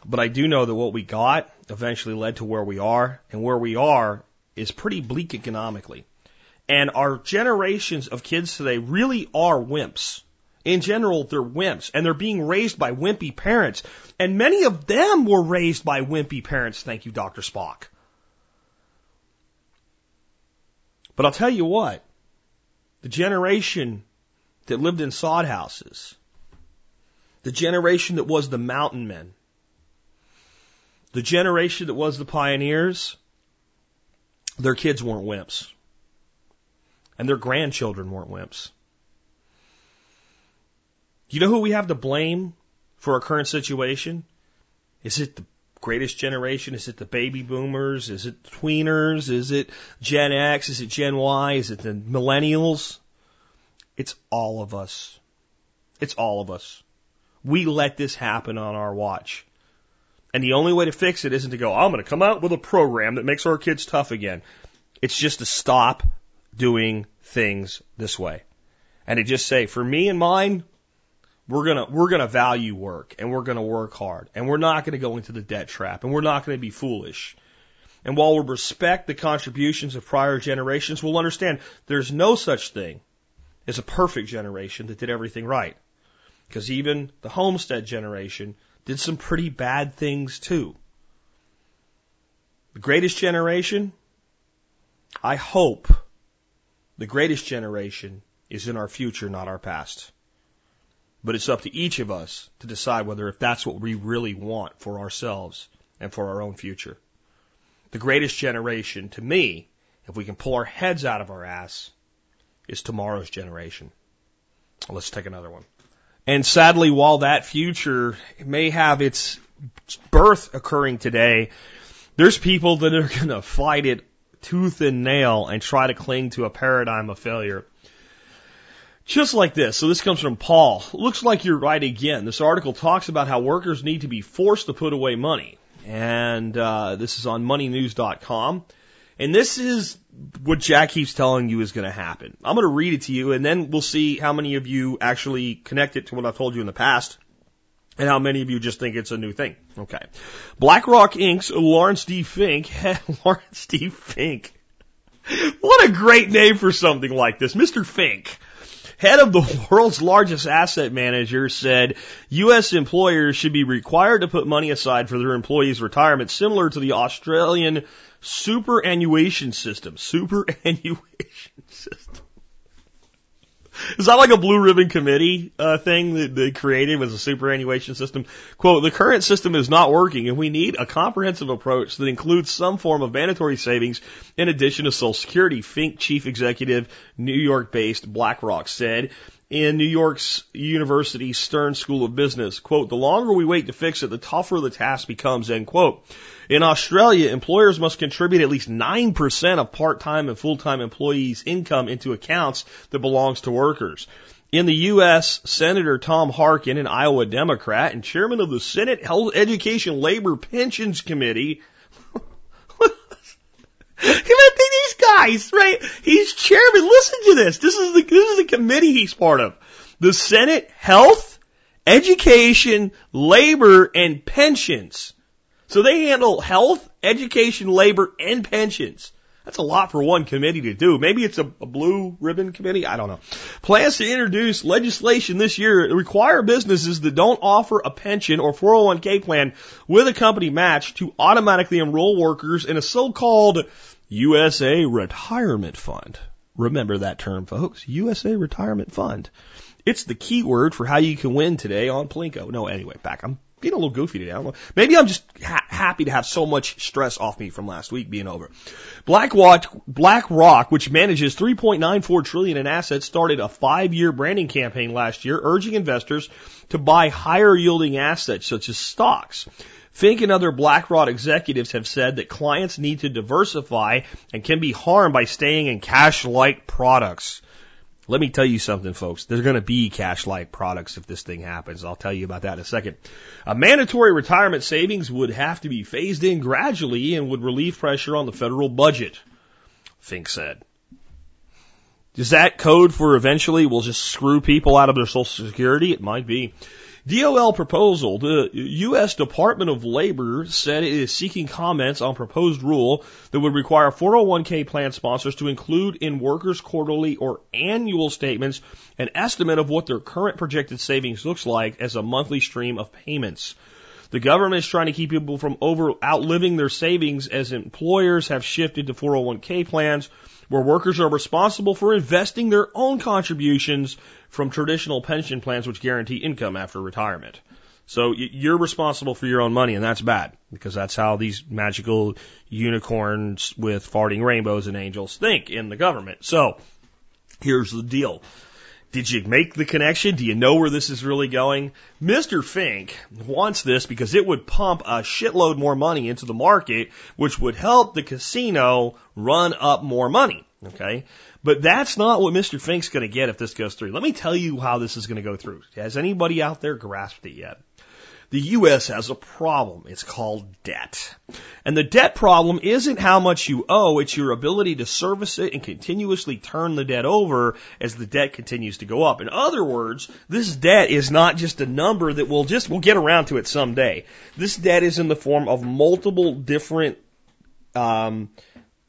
But I do know that what we got eventually led to where we are, and where we are is pretty bleak economically. And our generations of kids today really are wimps. In general, they're wimps, and they're being raised by wimpy parents. And many of them were raised by wimpy parents, thank you, Dr. Spock. But I'll tell you what, the generation that lived in sod houses, the generation that was the mountain men, the generation that was the pioneers, their kids weren't wimps. And their grandchildren weren't wimps. You know who we have to blame for our current situation? Is it the greatest generation? Is it the baby boomers? Is it tweeners? Is it Gen X? Is it Gen Y? Is it the millennials? It's all of us. It's all of us. We let this happen on our watch. And the only way to fix it isn't to go, I'm going to come out with a program that makes our kids tough again. It's just to stop doing things this way. And to just say, for me and mine, we're gonna we're gonna value work and we're gonna work hard and we're not gonna go into the debt trap and we're not gonna be foolish. And while we respect the contributions of prior generations, we'll understand there's no such thing as a perfect generation that did everything right. Because even the homestead generation did some pretty bad things too. The greatest generation, I hope the greatest generation is in our future, not our past. But it's up to each of us to decide whether if that's what we really want for ourselves and for our own future. The greatest generation, to me, if we can pull our heads out of our ass, is tomorrow's generation. Let's take another one. And sadly, while that future may have its birth occurring today, there's people that are going to fight it tooth and nail and try to cling to a paradigm of failure. Just like this. So this comes from Paul. Looks like you're right again. This article talks about how workers need to be forced to put away money. And uh, this is on moneynews.com. And this is what Jack keeps telling you is going to happen. I'm going to read it to you, and then we'll see how many of you actually connect it to what I've told you in the past, and how many of you just think it's a new thing. Okay. BlackRock Inc.'s Lawrence D. Fink, Lawrence D. Fink. What a great name for something like this, Mr. Fink head of the world's largest asset manager said U.S. employers should be required to put money aside for their employees' retirement, similar to the Australian superannuation system. Superannuation system. Is that like a blue ribbon committee uh, thing that they created was a superannuation system? Quote, the current system is not working and we need a comprehensive approach that includes some form of mandatory savings in addition to Social Security, Fink chief executive, New York based BlackRock said in New York's University Stern School of Business. Quote, the longer we wait to fix it, the tougher the task becomes, end quote. In Australia, employers must contribute at least 9% of part-time and full-time employees' income into accounts that belongs to workers. In the U.S., Senator Tom Harkin, an Iowa Democrat and chairman of the Senate Health Education Labor Pensions Committee, these guys, right? He's chairman. Listen to this. This is the this is the committee he's part of. The Senate Health, Education, Labor, and Pensions. So they handle health, education, labor, and pensions. That's a lot for one committee to do. Maybe it's a, a, blue ribbon committee. I don't know. Plans to introduce legislation this year require businesses that don't offer a pension or 401k plan with a company match to automatically enroll workers in a so-called USA Retirement Fund. Remember that term, folks. USA Retirement Fund. It's the key word for how you can win today on Plinko. No, anyway, back. I'm being a little goofy today. I don't know. Maybe I'm just ha- happy to have so much stress off me from last week being over. BlackRock, BlackRock, which manages 3.94 trillion in assets, started a five-year branding campaign last year, urging investors to buy higher yielding assets such as stocks. Fink and other BlackRock executives have said that clients need to diversify and can be harmed by staying in cash-like products. Let me tell you something, folks. There's going to be cash-like products if this thing happens. I'll tell you about that in a second. A mandatory retirement savings would have to be phased in gradually and would relieve pressure on the federal budget, Fink said. Is that code for eventually we'll just screw people out of their social security? It might be. DOL proposal. The U.S. Department of Labor said it is seeking comments on proposed rule that would require 401k plan sponsors to include in workers' quarterly or annual statements an estimate of what their current projected savings looks like as a monthly stream of payments. The government is trying to keep people from over outliving their savings as employers have shifted to 401k plans where workers are responsible for investing their own contributions from traditional pension plans which guarantee income after retirement. So you're responsible for your own money, and that's bad because that's how these magical unicorns with farting rainbows and angels think in the government. So here's the deal. Did you make the connection? Do you know where this is really going? Mr. Fink wants this because it would pump a shitload more money into the market, which would help the casino run up more money. Okay. But that's not what Mr. Fink's going to get if this goes through. Let me tell you how this is going to go through. Has anybody out there grasped it yet? The U.S. has a problem. It's called debt. And the debt problem isn't how much you owe, it's your ability to service it and continuously turn the debt over as the debt continues to go up. In other words, this debt is not just a number that we'll just, we'll get around to it someday. This debt is in the form of multiple different, um,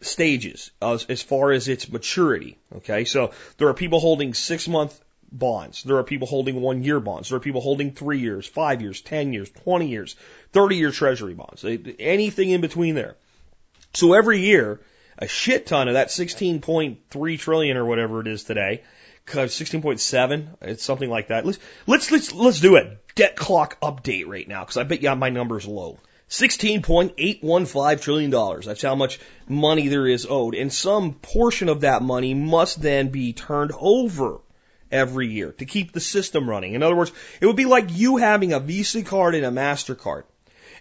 stages as, as far as its maturity. Okay, so there are people holding six month bonds. There are people holding one year bonds. There are people holding three years, five years, ten years, twenty years, thirty year treasury bonds. Anything in between there. So every year, a shit ton of that 16.3 trillion or whatever it is today, 16.7, it's something like that. Let's let's let's let's do a Debt clock update right now because I bet you my number's low. $16.815 trillion. That's how much money there is owed. And some portion of that money must then be turned over every year to keep the system running. In other words, it would be like you having a Visa card and a MasterCard.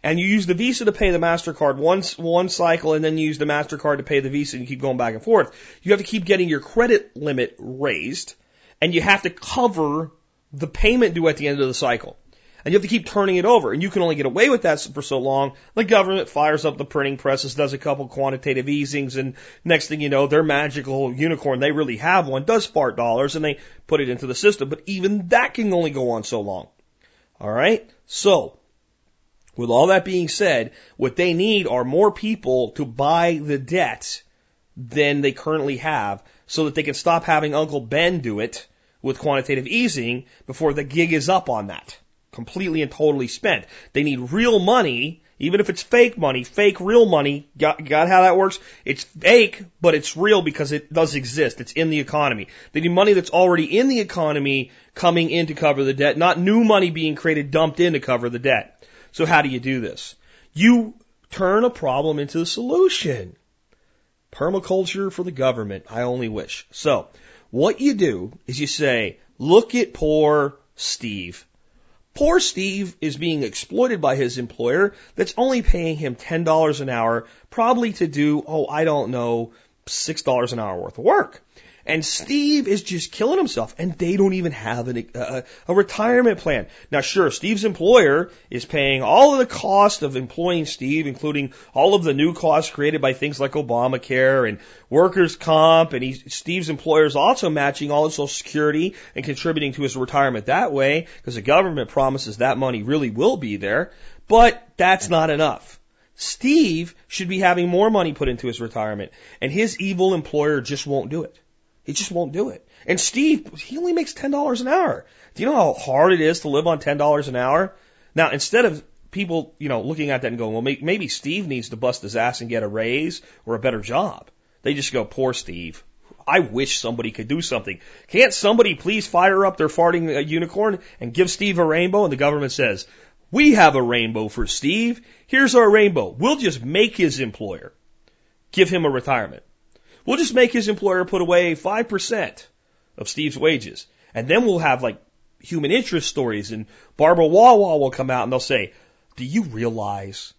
And you use the Visa to pay the MasterCard once, one cycle and then you use the MasterCard to pay the Visa and you keep going back and forth. You have to keep getting your credit limit raised and you have to cover the payment due at the end of the cycle. And you have to keep turning it over. And you can only get away with that for so long. The government fires up the printing presses, does a couple quantitative easings, and next thing you know, their magical unicorn, they really have one, does fart dollars, and they put it into the system. But even that can only go on so long. Alright? So, with all that being said, what they need are more people to buy the debt than they currently have so that they can stop having Uncle Ben do it with quantitative easing before the gig is up on that completely and totally spent. They need real money, even if it's fake money, fake real money. Got, got how that works? It's fake, but it's real because it does exist. It's in the economy. They need money that's already in the economy coming in to cover the debt, not new money being created, dumped in to cover the debt. So how do you do this? You turn a problem into a solution. Permaculture for the government. I only wish. So, what you do is you say, look at poor Steve. Poor Steve is being exploited by his employer that's only paying him $10 an hour, probably to do, oh, I don't know, $6 an hour worth of work. And Steve is just killing himself, and they don't even have an, uh, a retirement plan. Now, sure, Steve's employer is paying all of the cost of employing Steve, including all of the new costs created by things like Obamacare and workers' comp, and Steve's employer is also matching all his Social Security and contributing to his retirement that way, because the government promises that money really will be there. But that's not enough. Steve should be having more money put into his retirement, and his evil employer just won't do it. He just won't do it. And Steve, he only makes $10 an hour. Do you know how hard it is to live on $10 an hour? Now, instead of people, you know, looking at that and going, well, maybe Steve needs to bust his ass and get a raise or a better job. They just go, poor Steve. I wish somebody could do something. Can't somebody please fire up their farting uh, unicorn and give Steve a rainbow? And the government says, We have a rainbow for Steve. Here's our rainbow. We'll just make his employer give him a retirement. We'll just make his employer put away 5% of Steve's wages. And then we'll have like human interest stories and Barbara Wawa will come out and they'll say, do you realize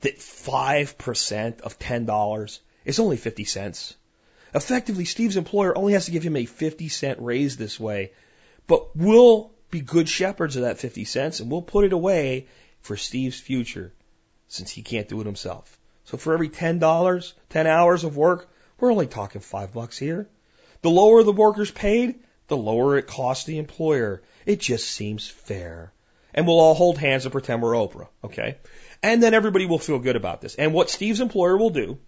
that 5% of $10 is only 50 cents? Effectively, Steve's employer only has to give him a 50 cent raise this way, but we'll be good shepherds of that 50 cents and we'll put it away for Steve's future since he can't do it himself. So for every $10, 10 hours of work, we're only talking five bucks here. The lower the worker's paid, the lower it costs the employer. It just seems fair. And we'll all hold hands and pretend we're Oprah, okay? And then everybody will feel good about this. And what Steve's employer will do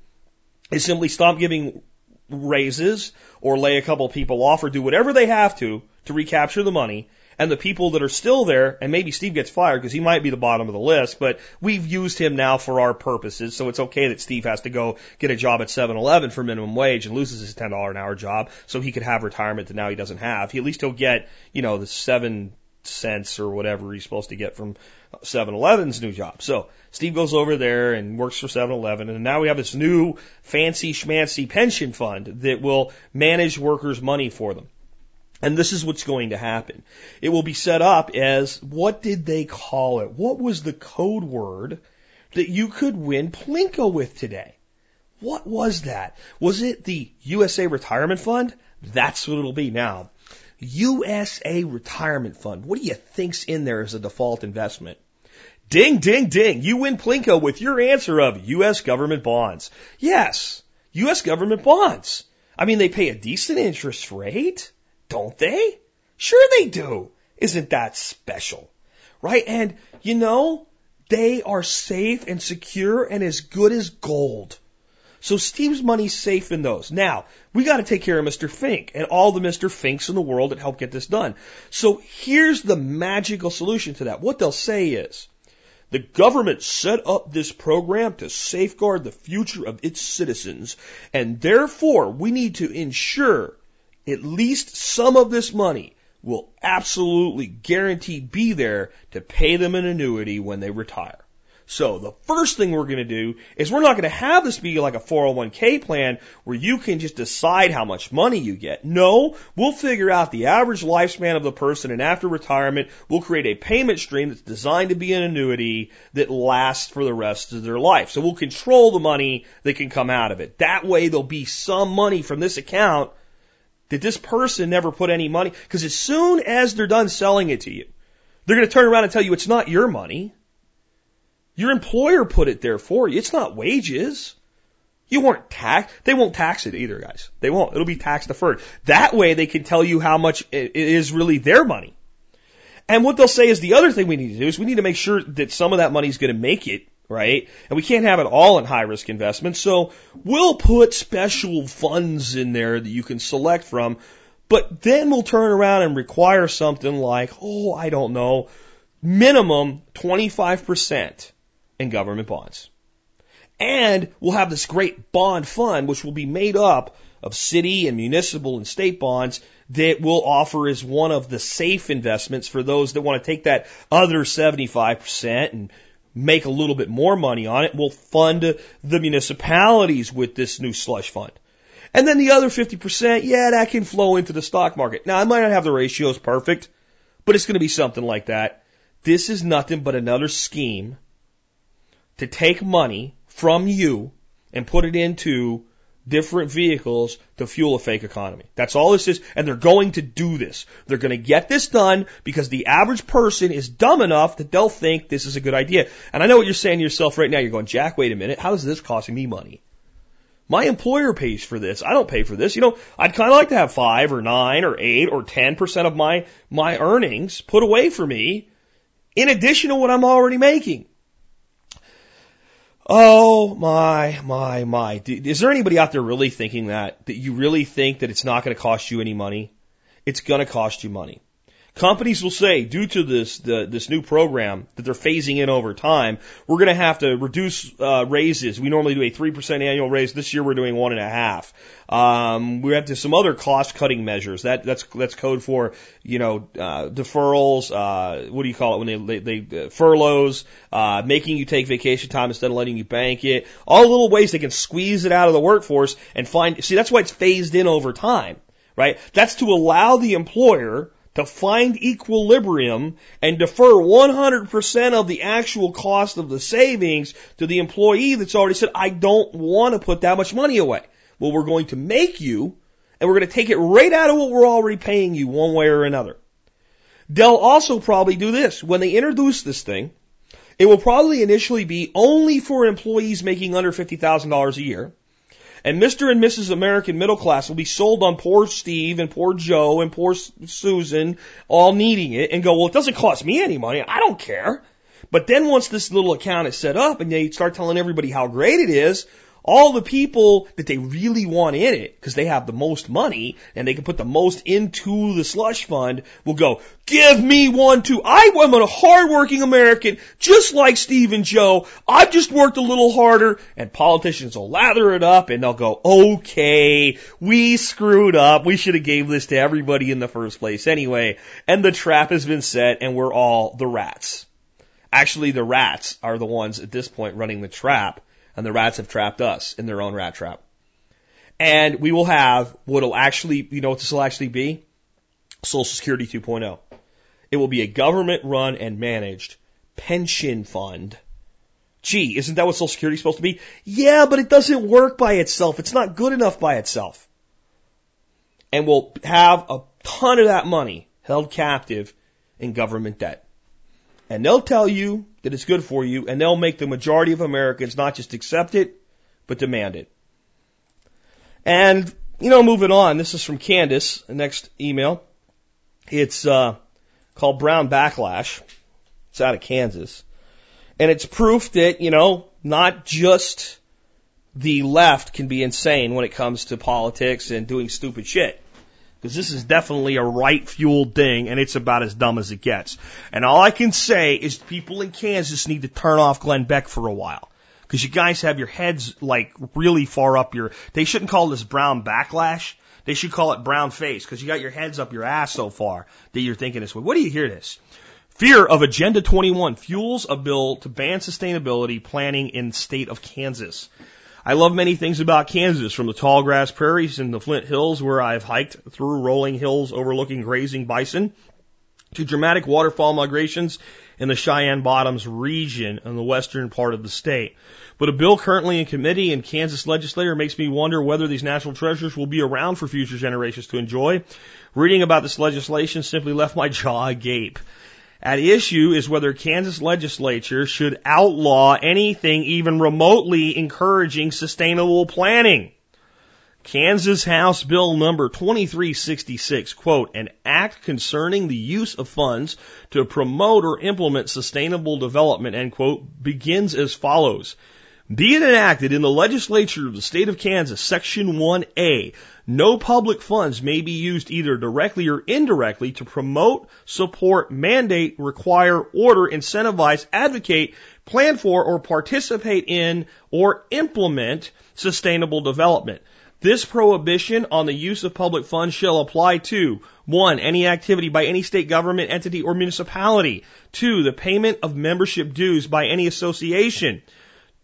is simply stop giving raises or lay a couple people off or do whatever they have to to recapture the money and the people that are still there, and maybe Steve gets fired because he might be the bottom of the list, but we've used him now for our purposes, so it's okay that Steve has to go get a job at 7-Eleven for minimum wage and loses his $10 an hour job, so he could have retirement that now he doesn't have. He, at least he'll get, you know, the seven cents or whatever he's supposed to get from 7-Eleven's new job. So Steve goes over there and works for 7-Eleven, and now we have this new fancy schmancy pension fund that will manage workers' money for them. And this is what's going to happen. It will be set up as what did they call it? What was the code word that you could win Plinko with today? What was that? Was it the USA Retirement Fund? That's what it'll be now. USA Retirement Fund. What do you think's in there as a default investment? Ding, ding, ding. You win Plinko with your answer of U.S. government bonds. Yes, U.S. government bonds. I mean, they pay a decent interest rate. Don't they? Sure they do. Isn't that special? Right? And, you know, they are safe and secure and as good as gold. So Steve's money's safe in those. Now, we gotta take care of Mr. Fink and all the Mr. Finks in the world that help get this done. So here's the magical solution to that. What they'll say is, the government set up this program to safeguard the future of its citizens, and therefore we need to ensure at least some of this money will absolutely guaranteed be there to pay them an annuity when they retire. So the first thing we're going to do is we're not going to have this be like a 401k plan where you can just decide how much money you get. No, we'll figure out the average lifespan of the person and after retirement, we'll create a payment stream that's designed to be an annuity that lasts for the rest of their life. So we'll control the money that can come out of it. That way there'll be some money from this account that this person never put any money, because as soon as they're done selling it to you, they're going to turn around and tell you it's not your money. Your employer put it there for you. It's not wages. You weren't taxed. They won't tax it either, guys. They won't. It'll be tax deferred. That way they can tell you how much it is really their money. And what they'll say is the other thing we need to do is we need to make sure that some of that money is going to make it right? And we can't have it all in high risk investments. So we'll put special funds in there that you can select from, but then we'll turn around and require something like, oh, I don't know, minimum 25% in government bonds. And we'll have this great bond fund, which will be made up of city and municipal and state bonds that will offer as one of the safe investments for those that want to take that other 75% and make a little bit more money on it. We'll fund the municipalities with this new slush fund. And then the other 50%, yeah, that can flow into the stock market. Now, I might not have the ratios perfect, but it's going to be something like that. This is nothing but another scheme to take money from you and put it into different vehicles to fuel a fake economy. That's all this is. And they're going to do this. They're going to get this done because the average person is dumb enough that they'll think this is a good idea. And I know what you're saying to yourself right now. You're going, Jack, wait a minute. How is this costing me money? My employer pays for this. I don't pay for this. You know, I'd kind of like to have five or nine or eight or ten percent of my, my earnings put away for me in addition to what I'm already making. Oh my, my, my. Is there anybody out there really thinking that? That you really think that it's not going to cost you any money? It's going to cost you money. Companies will say, due to this the, this new program that they're phasing in over time, we're going to have to reduce uh, raises. We normally do a three percent annual raise. This year we're doing one and a half. Um, we have to some other cost cutting measures. That that's that's code for you know uh, deferrals. Uh, what do you call it when they they, they uh, furloughs, uh, making you take vacation time instead of letting you bank it. All little ways they can squeeze it out of the workforce and find. See, that's why it's phased in over time, right? That's to allow the employer to find equilibrium and defer 100% of the actual cost of the savings to the employee that's already said, I don't want to put that much money away. Well, we're going to make you, and we're going to take it right out of what we're already paying you one way or another. They'll also probably do this. When they introduce this thing, it will probably initially be only for employees making under $50,000 a year. And Mr. and Mrs. American middle class will be sold on poor Steve and poor Joe and poor Susan all needing it and go, well, it doesn't cost me any money. I don't care. But then once this little account is set up and they start telling everybody how great it is, all the people that they really want in it, because they have the most money and they can put the most into the slush fund, will go, give me one too. I am a hardworking American, just like Steve and Joe. I've just worked a little harder. And politicians will lather it up and they'll go, okay, we screwed up. We should have gave this to everybody in the first place anyway. And the trap has been set and we're all the rats. Actually, the rats are the ones at this point running the trap and the rats have trapped us in their own rat trap. And we will have what'll actually, you know what this will actually be? Social Security 2.0. It will be a government run and managed pension fund. Gee, isn't that what Social Security is supposed to be? Yeah, but it doesn't work by itself. It's not good enough by itself. And we'll have a ton of that money held captive in government debt. And they'll tell you that it's good for you, and they'll make the majority of Americans not just accept it, but demand it. And, you know, moving on, this is from Candace, next email. It's uh, called Brown Backlash. It's out of Kansas. And it's proof that, you know, not just the left can be insane when it comes to politics and doing stupid shit. Because this is definitely a right fueled thing and it's about as dumb as it gets. And all I can say is people in Kansas need to turn off Glenn Beck for a while. Because you guys have your heads like really far up your, they shouldn't call this brown backlash. They should call it brown face because you got your heads up your ass so far that you're thinking this way. What do you hear this? Fear of Agenda 21 fuels a bill to ban sustainability planning in state of Kansas. I love many things about Kansas, from the tall grass prairies and the Flint Hills where I've hiked through rolling hills overlooking grazing bison, to dramatic waterfall migrations in the Cheyenne Bottoms region in the western part of the state. But a bill currently in committee in Kansas legislature makes me wonder whether these natural treasures will be around for future generations to enjoy. Reading about this legislation simply left my jaw agape. At issue is whether Kansas legislature should outlaw anything even remotely encouraging sustainable planning. Kansas House Bill number 2366, quote, an act concerning the use of funds to promote or implement sustainable development, end quote, begins as follows. Be it enacted in the legislature of the state of Kansas, section 1A, no public funds may be used either directly or indirectly to promote, support, mandate, require, order, incentivize, advocate, plan for, or participate in, or implement sustainable development. This prohibition on the use of public funds shall apply to one, any activity by any state government entity or municipality. Two, the payment of membership dues by any association.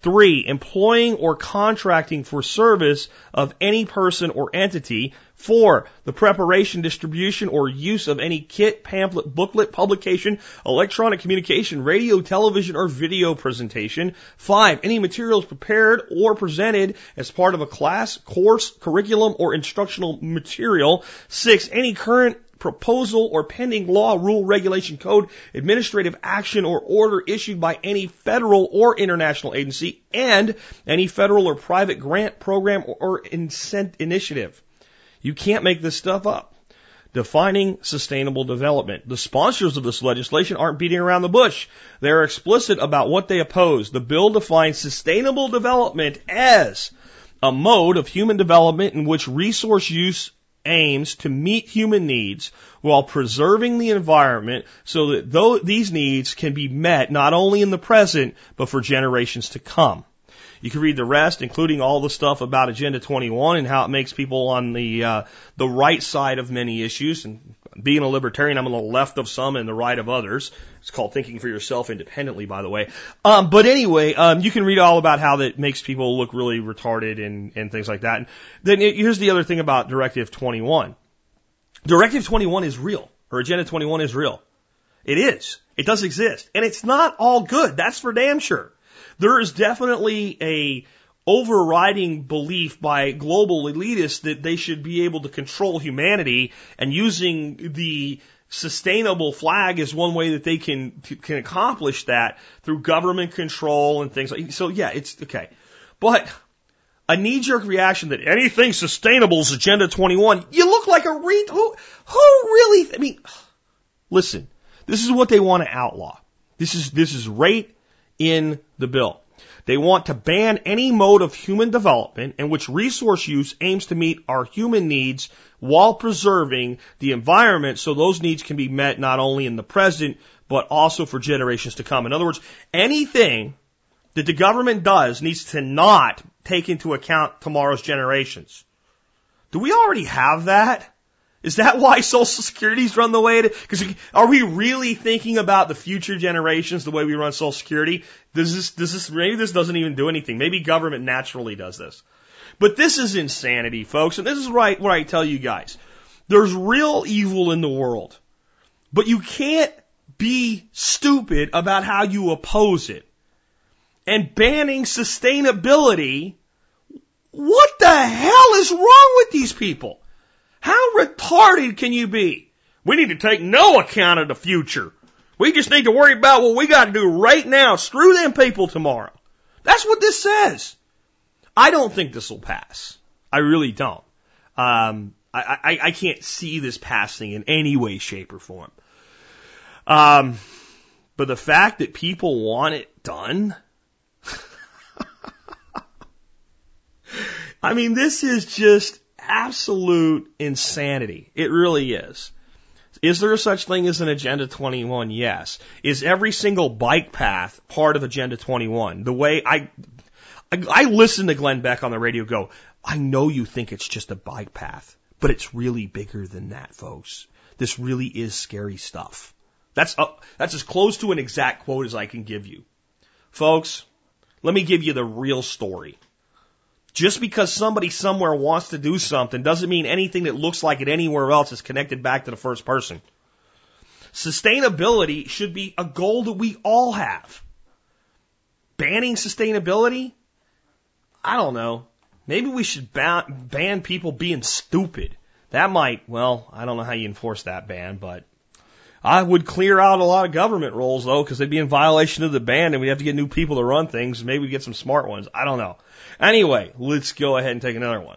Three, employing or contracting for service of any person or entity. Four, the preparation, distribution, or use of any kit, pamphlet, booklet, publication, electronic communication, radio, television, or video presentation. Five, any materials prepared or presented as part of a class, course, curriculum, or instructional material. Six, any current proposal or pending law, rule, regulation, code, administrative action, or order issued by any federal or international agency and any federal or private grant program or incent initiative. You can't make this stuff up. Defining sustainable development. The sponsors of this legislation aren't beating around the bush. They're explicit about what they oppose. The bill defines sustainable development as a mode of human development in which resource use aims to meet human needs while preserving the environment so that though these needs can be met not only in the present, but for generations to come. You can read the rest, including all the stuff about Agenda 21 and how it makes people on the uh, the right side of many issues. And being a libertarian, I'm on the left of some and the right of others. It's called thinking for yourself independently, by the way. Um, but anyway, um, you can read all about how that makes people look really retarded and, and things like that. And then it, here's the other thing about Directive 21. Directive 21 is real, or Agenda 21 is real. It is. It does exist. And it's not all good. That's for damn sure. There is definitely a overriding belief by global elitists that they should be able to control humanity and using the sustainable flag is one way that they can can accomplish that through government control and things like so yeah it's okay. But a knee jerk reaction that anything sustainable is agenda 21 you look like a re who who really i mean listen this is what they want to outlaw. This is this is right in the bill they want to ban any mode of human development in which resource use aims to meet our human needs while preserving the environment so those needs can be met not only in the present, but also for generations to come. In other words, anything that the government does needs to not take into account tomorrow's generations. Do we already have that? Is that why Social Security's run the way it? Because are we really thinking about the future generations the way we run Social Security? Does this, does this, maybe this doesn't even do anything. Maybe government naturally does this. But this is insanity, folks. And this is right what I tell you guys. There's real evil in the world. But you can't be stupid about how you oppose it. And banning sustainability, what the hell is wrong with these people? How retarded can you be? We need to take no account of the future. We just need to worry about what we got to do right now. Screw them people tomorrow. That's what this says. I don't think this will pass. I really don't. Um, I, I, I can't see this passing in any way, shape, or form. Um, but the fact that people want it done, I mean, this is just absolute insanity. It really is. Is there such thing as an Agenda 21? Yes. Is every single bike path part of Agenda 21? The way I, I, I listen to Glenn Beck on the radio go, I know you think it's just a bike path, but it's really bigger than that, folks. This really is scary stuff. That's, that's as close to an exact quote as I can give you. Folks, let me give you the real story. Just because somebody somewhere wants to do something doesn't mean anything that looks like it anywhere else is connected back to the first person. Sustainability should be a goal that we all have. Banning sustainability? I don't know. Maybe we should ban, ban people being stupid. That might, well, I don't know how you enforce that ban, but I would clear out a lot of government roles though, because they'd be in violation of the ban and we'd have to get new people to run things. Maybe we get some smart ones. I don't know. Anyway, let's go ahead and take another one.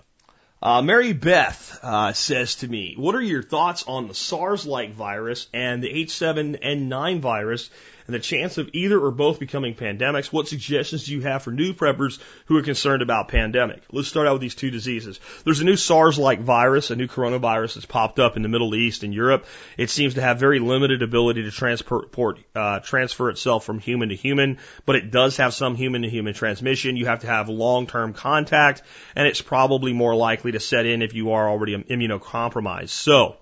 Uh, Mary Beth uh, says to me, "What are your thoughts on the SARS-like virus and the H7N9 virus and the chance of either or both becoming pandemics. What suggestions do you have for new preppers who are concerned about pandemic? Let's start out with these two diseases. There's a new SARS-like virus, a new coronavirus that's popped up in the Middle East and Europe. It seems to have very limited ability to transport, uh, transfer itself from human to human, but it does have some human to human transmission. You have to have long-term contact, and it's probably more likely to set in if you are already immunocompromised. So,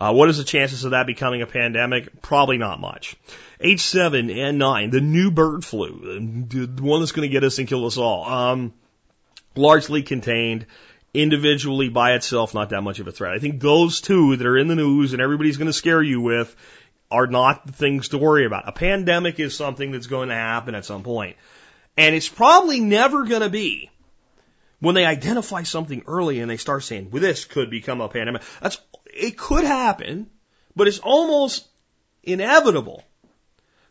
uh, what is the chances of that becoming a pandemic? Probably not much. H7N9, the new bird flu, the one that's going to get us and kill us all, um, largely contained individually by itself, not that much of a threat. I think those two that are in the news and everybody's going to scare you with are not the things to worry about. A pandemic is something that's going to happen at some point. And it's probably never going to be when they identify something early and they start saying, well, this could become a pandemic. That's it could happen, but it's almost inevitable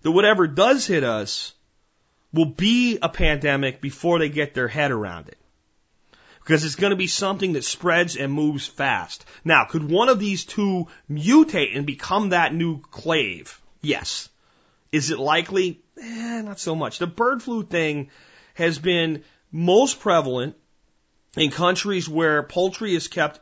that whatever does hit us will be a pandemic before they get their head around it. Because it's going to be something that spreads and moves fast. Now, could one of these two mutate and become that new clave? Yes. Is it likely? Eh, not so much. The bird flu thing has been most prevalent in countries where poultry is kept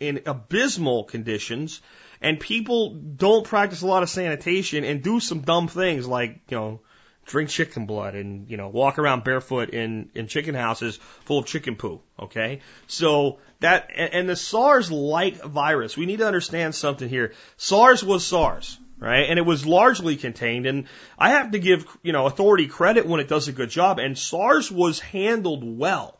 in abysmal conditions and people don't practice a lot of sanitation and do some dumb things like, you know, drink chicken blood and, you know, walk around barefoot in, in chicken houses full of chicken poo. Okay. So that, and, the SARS like virus, we need to understand something here. SARS was SARS. Right. And it was largely contained. And I have to give, you know, authority credit when it does a good job. And SARS was handled well.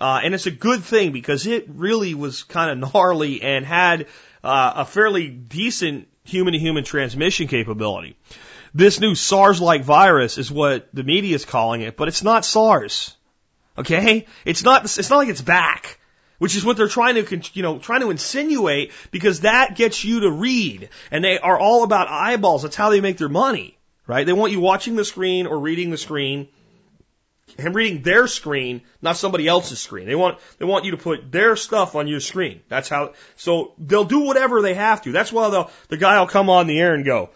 Uh, and it's a good thing because it really was kind of gnarly and had uh, a fairly decent human to human transmission capability. This new SARS like virus is what the media is calling it, but it's not SARS. Okay? It's not, it's not like it's back. Which is what they're trying to, you know, trying to insinuate because that gets you to read. And they are all about eyeballs. That's how they make their money. Right? They want you watching the screen or reading the screen and reading their screen, not somebody else's screen. They want they want you to put their stuff on your screen. That's how. So they'll do whatever they have to. That's why the the guy will come on the air and go,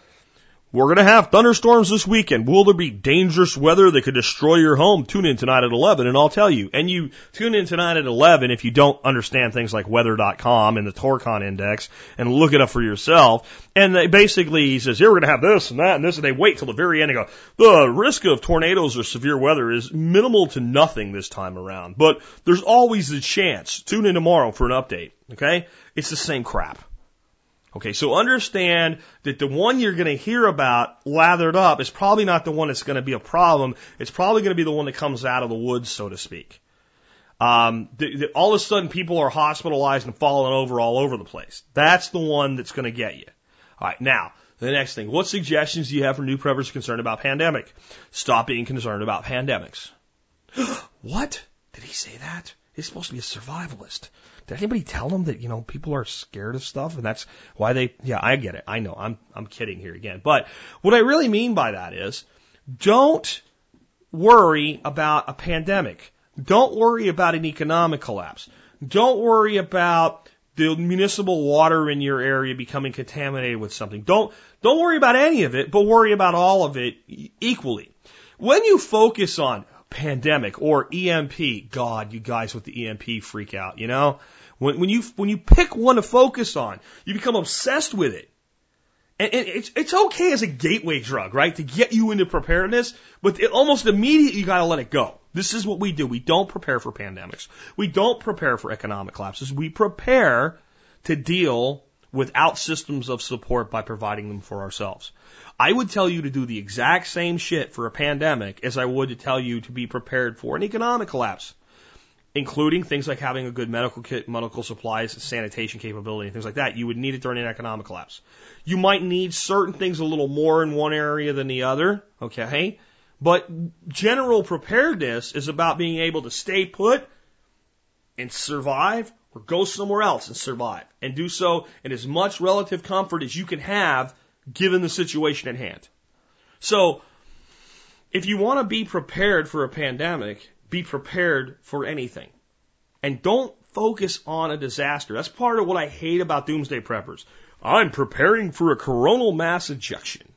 we're going to have thunderstorms this weekend. Will there be dangerous weather that could destroy your home? Tune in tonight at 11 and I'll tell you. And you tune in tonight at 11 if you don't understand things like weather.com and the Torcon index and look it up for yourself. And they basically, he says, here we're going to have this and that and this. And they wait till the very end and go, the risk of tornadoes or severe weather is minimal to nothing this time around. But there's always a chance. Tune in tomorrow for an update. Okay? It's the same crap. Okay, so understand that the one you're going to hear about lathered up is probably not the one that's going to be a problem. It's probably going to be the one that comes out of the woods, so to speak. Um, all of a sudden, people are hospitalized and falling over all over the place. That's the one that's going to get you. All right, now the next thing. What suggestions do you have for new preppers concerned about pandemic? Stop being concerned about pandemics. what? Did he say that? He's supposed to be a survivalist. Did anybody tell them that, you know, people are scared of stuff and that's why they, yeah, I get it. I know. I'm, I'm kidding here again. But what I really mean by that is don't worry about a pandemic. Don't worry about an economic collapse. Don't worry about the municipal water in your area becoming contaminated with something. Don't, don't worry about any of it, but worry about all of it equally. When you focus on pandemic or EMP, God, you guys with the EMP freak out, you know? When, when you when you pick one to focus on, you become obsessed with it. And, and it's it's okay as a gateway drug, right, to get you into preparedness, but it, almost immediately you got to let it go. This is what we do. We don't prepare for pandemics. We don't prepare for economic collapses. We prepare to deal without systems of support by providing them for ourselves. I would tell you to do the exact same shit for a pandemic as I would to tell you to be prepared for an economic collapse including things like having a good medical kit, medical supplies, sanitation capability, and things like that. You would need it during an economic collapse. You might need certain things a little more in one area than the other, okay? But general preparedness is about being able to stay put and survive or go somewhere else and survive and do so in as much relative comfort as you can have given the situation at hand. So, if you want to be prepared for a pandemic, be prepared for anything. And don't focus on a disaster. That's part of what I hate about doomsday preppers. I'm preparing for a coronal mass ejection.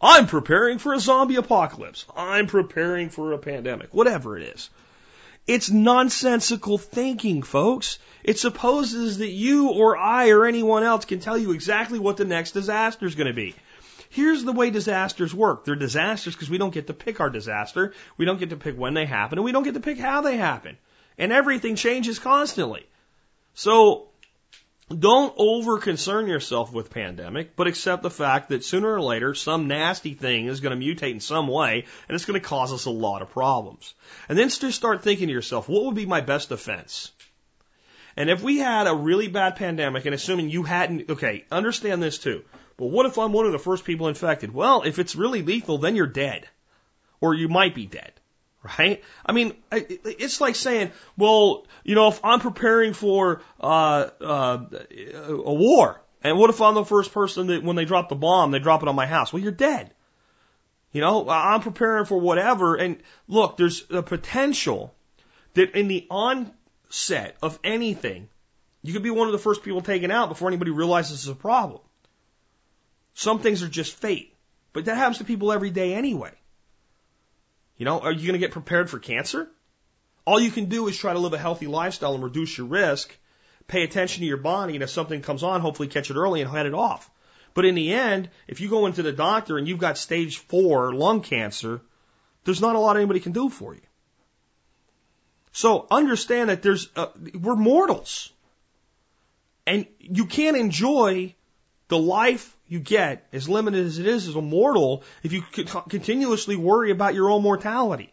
I'm preparing for a zombie apocalypse. I'm preparing for a pandemic. Whatever it is. It's nonsensical thinking, folks. It supposes that you or I or anyone else can tell you exactly what the next disaster is going to be. Here's the way disasters work. They're disasters because we don't get to pick our disaster. We don't get to pick when they happen and we don't get to pick how they happen. And everything changes constantly. So don't over concern yourself with pandemic, but accept the fact that sooner or later some nasty thing is going to mutate in some way and it's going to cause us a lot of problems. And then just start thinking to yourself, what would be my best defense? And if we had a really bad pandemic and assuming you hadn't, okay, understand this too. But what if I'm one of the first people infected? Well, if it's really lethal, then you're dead. Or you might be dead. Right? I mean, it's like saying, well, you know, if I'm preparing for uh, uh, a war, and what if I'm the first person that when they drop the bomb, they drop it on my house? Well, you're dead. You know, I'm preparing for whatever. And look, there's a potential that in the onset of anything, you could be one of the first people taken out before anybody realizes it's a problem. Some things are just fate, but that happens to people every day anyway. You know, are you going to get prepared for cancer? All you can do is try to live a healthy lifestyle and reduce your risk, pay attention to your body, and if something comes on, hopefully catch it early and head it off. But in the end, if you go into the doctor and you've got stage four lung cancer, there's not a lot anybody can do for you. So understand that there's, uh, we're mortals. And you can't enjoy the life you get, as limited as it is as a mortal, if you continuously worry about your own mortality.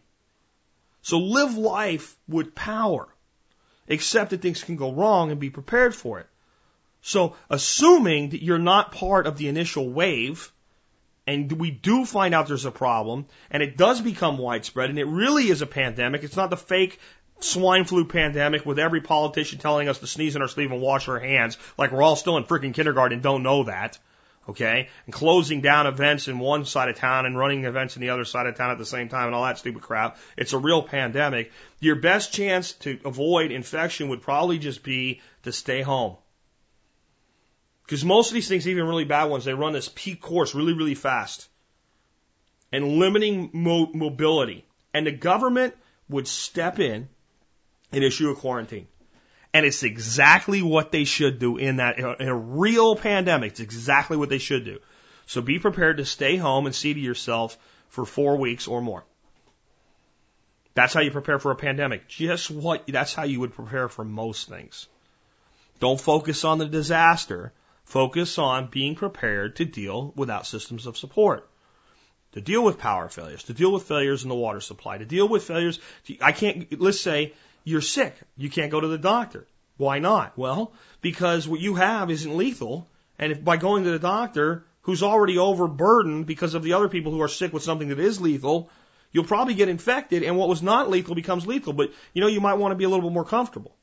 So live life with power. Accept that things can go wrong and be prepared for it. So assuming that you're not part of the initial wave, and we do find out there's a problem, and it does become widespread, and it really is a pandemic. It's not the fake swine flu pandemic with every politician telling us to sneeze in our sleeve and wash our hands like we're all still in freaking kindergarten and don't know that. Okay? And closing down events in one side of town and running events in the other side of town at the same time and all that stupid crap. It's a real pandemic. Your best chance to avoid infection would probably just be to stay home. Because most of these things, even really bad ones, they run this peak course really, really fast. And limiting mo- mobility. And the government would step in and issue a quarantine. And it's exactly what they should do in that, in a real pandemic. It's exactly what they should do. So be prepared to stay home and see to yourself for four weeks or more. That's how you prepare for a pandemic. Just what, that's how you would prepare for most things. Don't focus on the disaster. Focus on being prepared to deal without systems of support. To deal with power failures, to deal with failures in the water supply, to deal with failures. I can't, let's say you're sick. You can't go to the doctor. Why not? Well, because what you have isn't lethal. And if by going to the doctor, who's already overburdened because of the other people who are sick with something that is lethal, you'll probably get infected and what was not lethal becomes lethal. But you know, you might want to be a little bit more comfortable.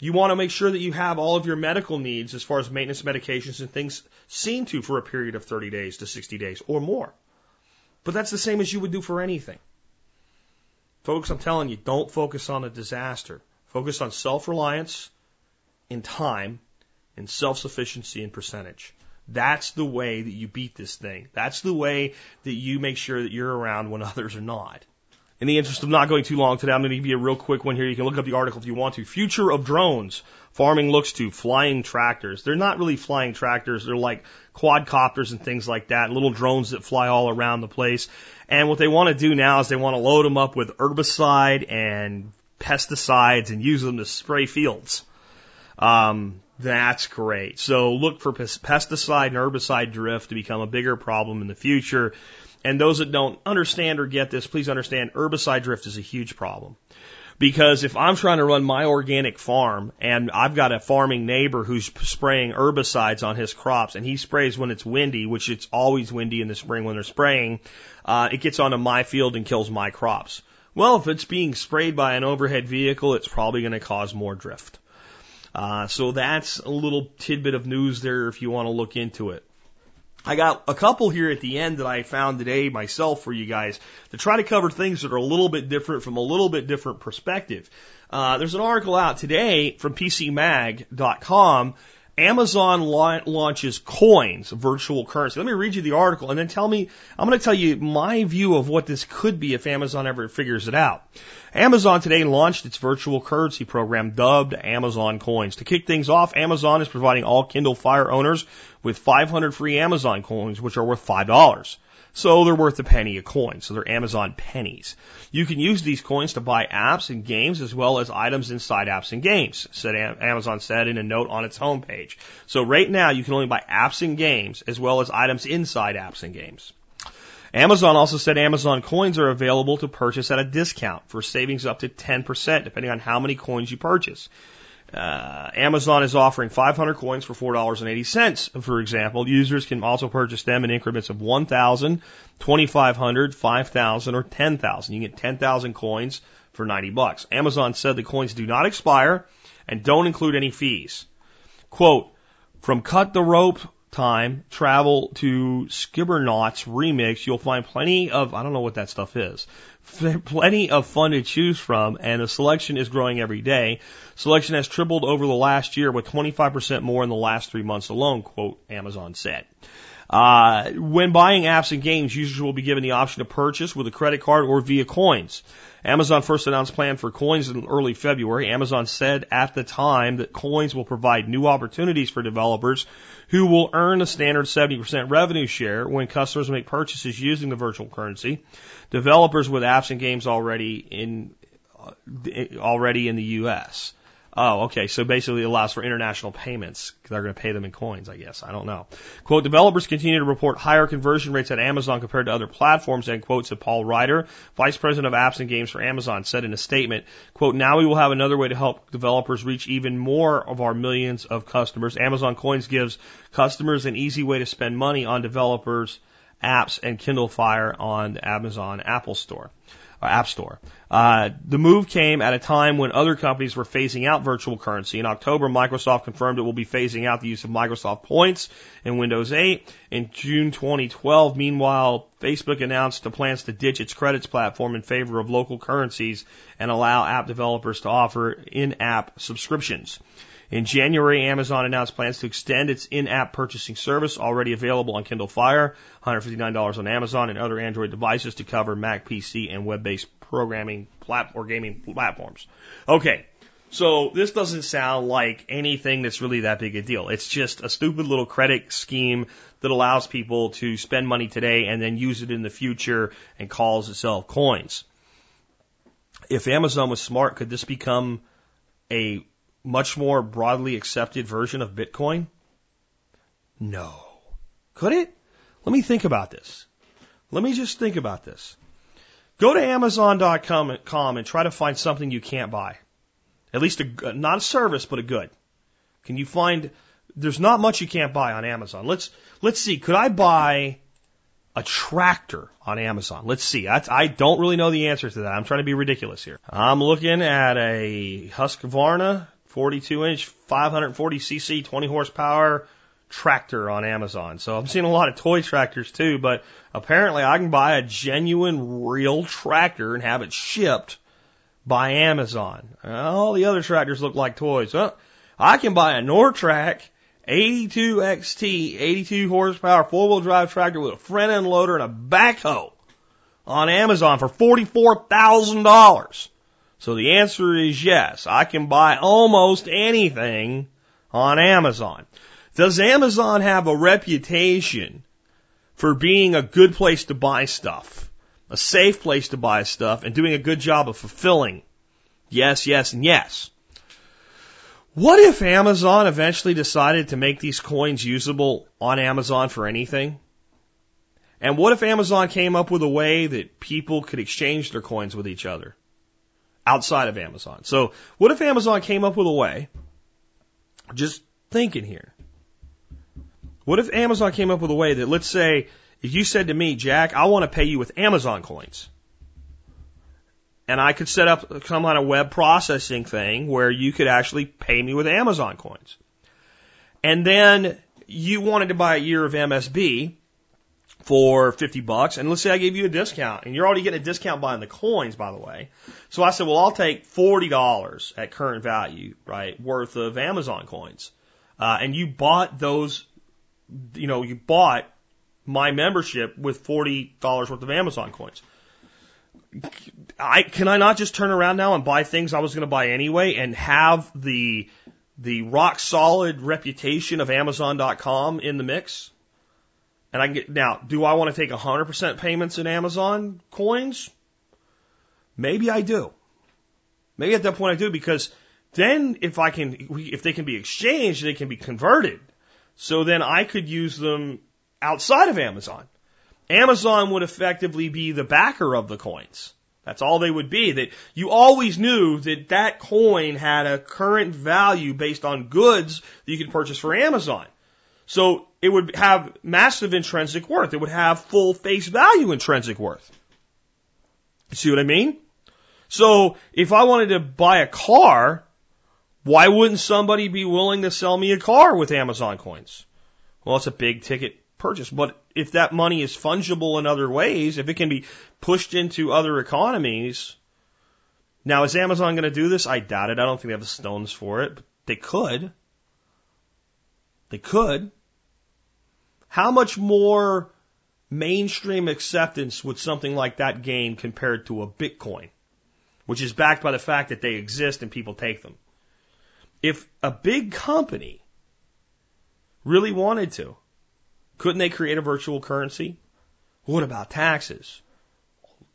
You want to make sure that you have all of your medical needs as far as maintenance medications and things seen to for a period of 30 days to 60 days or more. But that's the same as you would do for anything. Folks, I'm telling you, don't focus on a disaster. Focus on self-reliance in time and self-sufficiency in percentage. That's the way that you beat this thing. That's the way that you make sure that you're around when others are not. In the interest of not going too long today, I'm going to give you a real quick one here. You can look up the article if you want to. Future of drones. Farming looks to flying tractors. They're not really flying tractors. They're like quadcopters and things like that, little drones that fly all around the place. And what they want to do now is they want to load them up with herbicide and pesticides and use them to spray fields. Um, that's great. So look for pesticide and herbicide drift to become a bigger problem in the future. And those that don't understand or get this, please understand herbicide drift is a huge problem. Because if I'm trying to run my organic farm and I've got a farming neighbor who's spraying herbicides on his crops and he sprays when it's windy, which it's always windy in the spring when they're spraying, uh, it gets onto my field and kills my crops. Well, if it's being sprayed by an overhead vehicle, it's probably going to cause more drift. Uh, so that's a little tidbit of news there if you want to look into it. I got a couple here at the end that I found today myself for you guys to try to cover things that are a little bit different from a little bit different perspective. Uh, there's an article out today from PCMag.com. Amazon la- launches coins, virtual currency. Let me read you the article and then tell me, I'm going to tell you my view of what this could be if Amazon ever figures it out. Amazon today launched its virtual currency program dubbed Amazon Coins. To kick things off, Amazon is providing all Kindle Fire owners with 500 free Amazon coins, which are worth $5. So they're worth a penny a coin. So they're Amazon pennies. You can use these coins to buy apps and games as well as items inside apps and games, said Amazon said in a note on its homepage. So right now you can only buy apps and games as well as items inside apps and games. Amazon also said Amazon coins are available to purchase at a discount for savings up to 10% depending on how many coins you purchase. Uh, Amazon is offering 500 coins for $4.80. For example, users can also purchase them in increments of 1,000, 2,500, 5,000, or 10,000. You get 10,000 coins for 90 bucks. Amazon said the coins do not expire and don't include any fees. Quote, from cut the rope time, travel to Scribblenauts remix, you'll find plenty of, I don't know what that stuff is, plenty of fun to choose from, and the selection is growing every day. Selection has tripled over the last year with 25% more in the last three months alone, quote, Amazon said. Uh, when buying apps and games, users will be given the option to purchase with a credit card or via coins. Amazon first announced plan for coins in early February. Amazon said at the time that coins will provide new opportunities for developers who will earn a standard 70% revenue share when customers make purchases using the virtual currency. Developers with apps and games already in uh, already in the U.S. Oh, okay. So basically it allows for international payments. They're going to pay them in coins, I guess. I don't know. Quote, developers continue to report higher conversion rates at Amazon compared to other platforms, end quote, said Paul Ryder, Vice President of Apps and Games for Amazon, said in a statement, quote, now we will have another way to help developers reach even more of our millions of customers. Amazon Coins gives customers an easy way to spend money on developers, apps, and Kindle Fire on the Amazon Apple Store. Uh, App Store. Uh, the move came at a time when other companies were phasing out virtual currency. In October, Microsoft confirmed it will be phasing out the use of Microsoft points in Windows 8. In June 2012, meanwhile, Facebook announced the plans to ditch its credits platform in favor of local currencies and allow app developers to offer in-app subscriptions. In January, Amazon announced plans to extend its in-app purchasing service already available on Kindle Fire, $159 on Amazon and other Android devices to cover Mac, PC, and web-based programming plat- or gaming platforms. Okay. So this doesn't sound like anything that's really that big a deal. It's just a stupid little credit scheme that allows people to spend money today and then use it in the future and calls itself coins. If Amazon was smart, could this become a much more broadly accepted version of Bitcoin? No. Could it? Let me think about this. Let me just think about this. Go to Amazon.com and try to find something you can't buy. At least a, uh, not a service, but a good. Can you find, there's not much you can't buy on Amazon. Let's, let's see, could I buy a tractor on Amazon? Let's see. I don't really know the answer to that. I'm trying to be ridiculous here. I'm looking at a Husqvarna 42 inch, 540 cc, 20 horsepower tractor on Amazon. So I'm seeing a lot of toy tractors too, but apparently I can buy a genuine real tractor and have it shipped by Amazon. All the other tractors look like toys. Well, I can buy a Nortrac 82XT, 82 horsepower four wheel drive tractor with a front end loader and a backhoe on Amazon for $44,000. So the answer is yes. I can buy almost anything on Amazon. Does Amazon have a reputation for being a good place to buy stuff? A safe place to buy stuff and doing a good job of fulfilling? Yes, yes, and yes. What if Amazon eventually decided to make these coins usable on Amazon for anything? And what if Amazon came up with a way that people could exchange their coins with each other? Outside of Amazon. So what if Amazon came up with a way, just thinking here, what if Amazon came up with a way that, let's say, if you said to me, Jack, I want to pay you with Amazon coins, and I could set up some kind of web processing thing where you could actually pay me with Amazon coins. And then you wanted to buy a year of MSB, for 50 bucks. And let's say I gave you a discount and you're already getting a discount buying the coins, by the way. So I said, well, I'll take $40 at current value, right, worth of Amazon coins. Uh, and you bought those, you know, you bought my membership with $40 worth of Amazon coins. I, can I not just turn around now and buy things I was going to buy anyway and have the, the rock solid reputation of Amazon.com in the mix? And I can get, now, do I want to take 100% payments in Amazon coins? Maybe I do. Maybe at that point I do because then if I can, if they can be exchanged, they can be converted. So then I could use them outside of Amazon. Amazon would effectively be the backer of the coins. That's all they would be. That you always knew that that coin had a current value based on goods that you could purchase for Amazon. So it would have massive intrinsic worth. It would have full face value intrinsic worth. See what I mean? So if I wanted to buy a car, why wouldn't somebody be willing to sell me a car with Amazon coins? Well, it's a big ticket purchase, but if that money is fungible in other ways, if it can be pushed into other economies, now is Amazon going to do this? I doubt it. I don't think they have the stones for it, but they could. They could. How much more mainstream acceptance would something like that gain compared to a Bitcoin, which is backed by the fact that they exist and people take them? If a big company really wanted to, couldn't they create a virtual currency? What about taxes?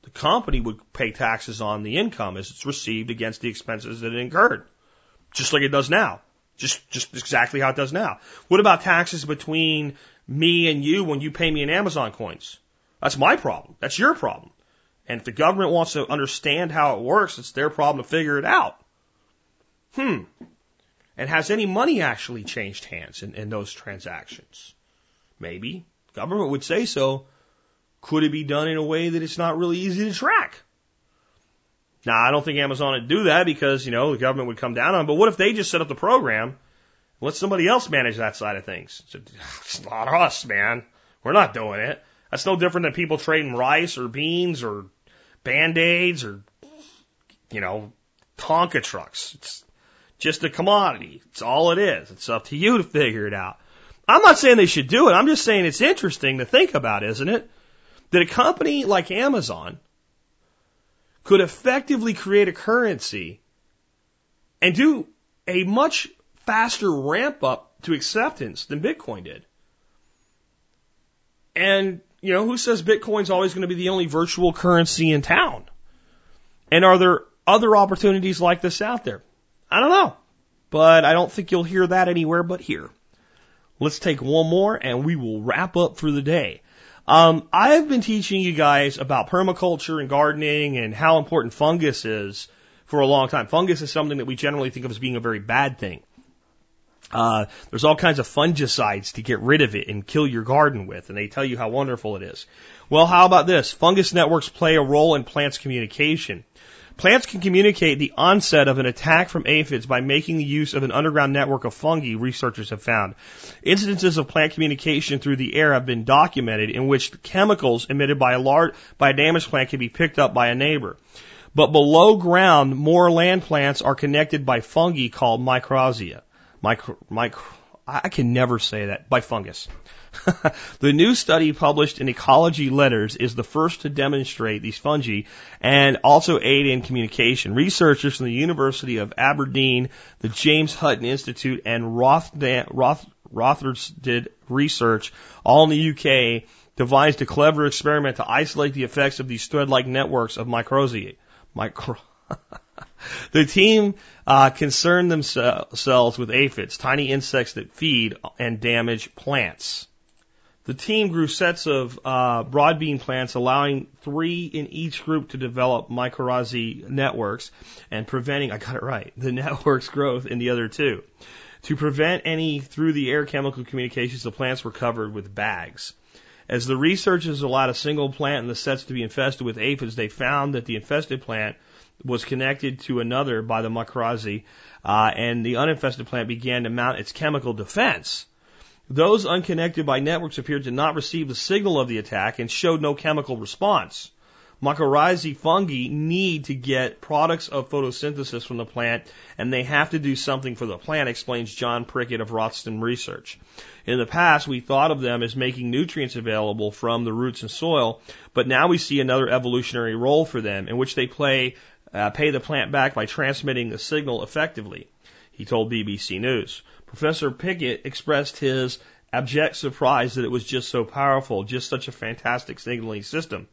The company would pay taxes on the income as it's received against the expenses that it incurred, just like it does now. Just, just exactly how it does now. What about taxes between me and you when you pay me in Amazon coins? That's my problem. That's your problem. And if the government wants to understand how it works, it's their problem to figure it out. Hmm. And has any money actually changed hands in, in those transactions? Maybe. Government would say so. Could it be done in a way that it's not really easy to track? Now, I don't think Amazon would do that because, you know, the government would come down on it. But what if they just set up the program, let somebody else manage that side of things? It's not us, man. We're not doing it. That's no different than people trading rice or beans or band-aids or, you know, Tonka trucks. It's just a commodity. It's all it is. It's up to you to figure it out. I'm not saying they should do it. I'm just saying it's interesting to think about, isn't it? That a company like Amazon could effectively create a currency and do a much faster ramp up to acceptance than Bitcoin did. And, you know, who says Bitcoin's always going to be the only virtual currency in town? And are there other opportunities like this out there? I don't know. But I don't think you'll hear that anywhere but here. Let's take one more and we will wrap up for the day. Um, I've been teaching you guys about permaculture and gardening and how important fungus is for a long time. Fungus is something that we generally think of as being a very bad thing. Uh, there's all kinds of fungicides to get rid of it and kill your garden with, and they tell you how wonderful it is. Well, how about this? Fungus networks play a role in plants' communication. Plants can communicate the onset of an attack from aphids by making the use of an underground network of fungi, researchers have found. Incidences of plant communication through the air have been documented in which chemicals emitted by a large, by a damaged plant can be picked up by a neighbor. But below ground, more land plants are connected by fungi called mycorrhizae. Micro, micro, I can never say that, by fungus. the new study published in Ecology Letters is the first to demonstrate these fungi and also aid in communication. Researchers from the University of Aberdeen, the James Hutton Institute, and Rotherham, Roth, did research, all in the UK, devised a clever experiment to isolate the effects of these thread-like networks of mycorrhizae. Micro the team uh, concerned themselves with aphids, tiny insects that feed and damage plants. The team grew sets of uh, broadbean plants, allowing three in each group to develop mycorrhizae networks and preventing, I got it right, the network's growth in the other two. To prevent any through the air chemical communications, the plants were covered with bags. As the researchers allowed a single plant in the sets to be infested with aphids, they found that the infested plant was connected to another by the mycorrhizae, uh, and the uninfested plant began to mount its chemical defense. Those unconnected by networks appeared to not receive the signal of the attack and showed no chemical response. Mycorrhizae fungi need to get products of photosynthesis from the plant, and they have to do something for the plant, explains John Pickett of Rothston Research. In the past, we thought of them as making nutrients available from the roots and soil, but now we see another evolutionary role for them in which they play, uh, pay the plant back by transmitting the signal effectively. He told BBC News. Professor Pickett expressed his abject surprise that it was just so powerful, just such a fantastic signaling system.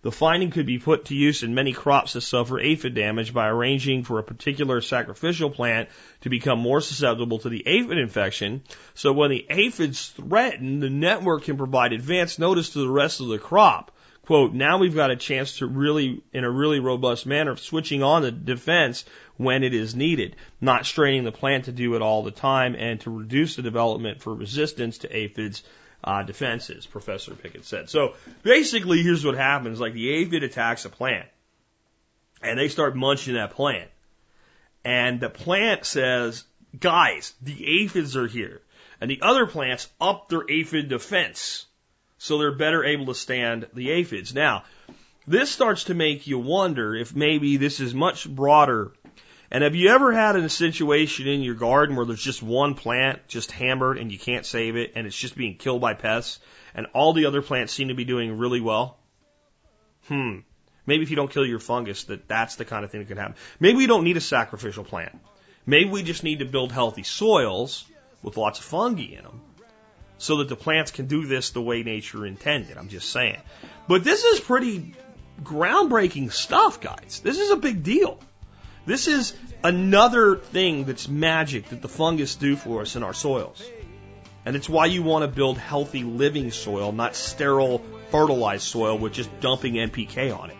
The finding could be put to use in many crops that suffer aphid damage by arranging for a particular sacrificial plant to become more susceptible to the aphid infection. So when the aphids threaten, the network can provide advance notice to the rest of the crop quote, now we've got a chance to really, in a really robust manner, switching on the defense when it is needed, not straining the plant to do it all the time and to reduce the development for resistance to aphids uh, defenses, Professor Pickett said. So basically, here's what happens. Like the aphid attacks a plant and they start munching that plant. And the plant says, guys, the aphids are here. And the other plants up their aphid defense so they're better able to stand the aphids. Now, this starts to make you wonder if maybe this is much broader And have you ever had a situation in your garden where there's just one plant just hammered and you can't save it and it's just being killed by pests and all the other plants seem to be doing really well? Hmm. Maybe if you don't kill your fungus, that that's the kind of thing that can happen. Maybe we don't need a sacrificial plant. Maybe we just need to build healthy soils with lots of fungi in them so that the plants can do this the way nature intended. I'm just saying. But this is pretty groundbreaking stuff, guys. This is a big deal. This is another thing that's magic that the fungus do for us in our soils. And it's why you want to build healthy living soil, not sterile fertilized soil with just dumping NPK on it.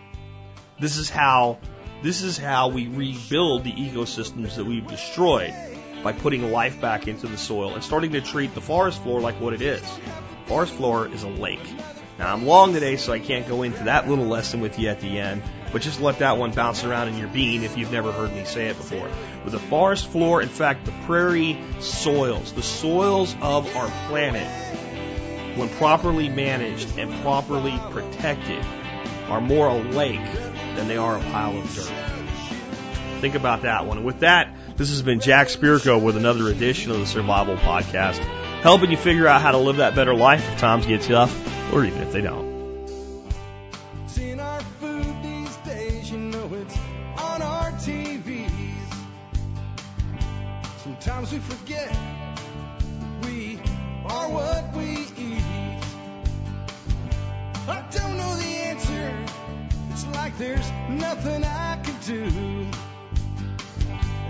This is how this is how we rebuild the ecosystems that we've destroyed by putting life back into the soil and starting to treat the forest floor like what it is. Forest floor is a lake. Now I'm long today, so I can't go into that little lesson with you at the end, but just let that one bounce around in your bean if you've never heard me say it before. But the forest floor, in fact, the prairie soils, the soils of our planet, when properly managed and properly protected, are more a lake than they are a pile of dirt. Think about that one. With that, this has been Jack Spirko with another edition of the Survival Podcast, helping you figure out how to live that better life if times get tough or even if they don't. Sometimes we forget we are what we eat. I don't know the answer. It's like there's nothing I can do.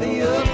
Nobody up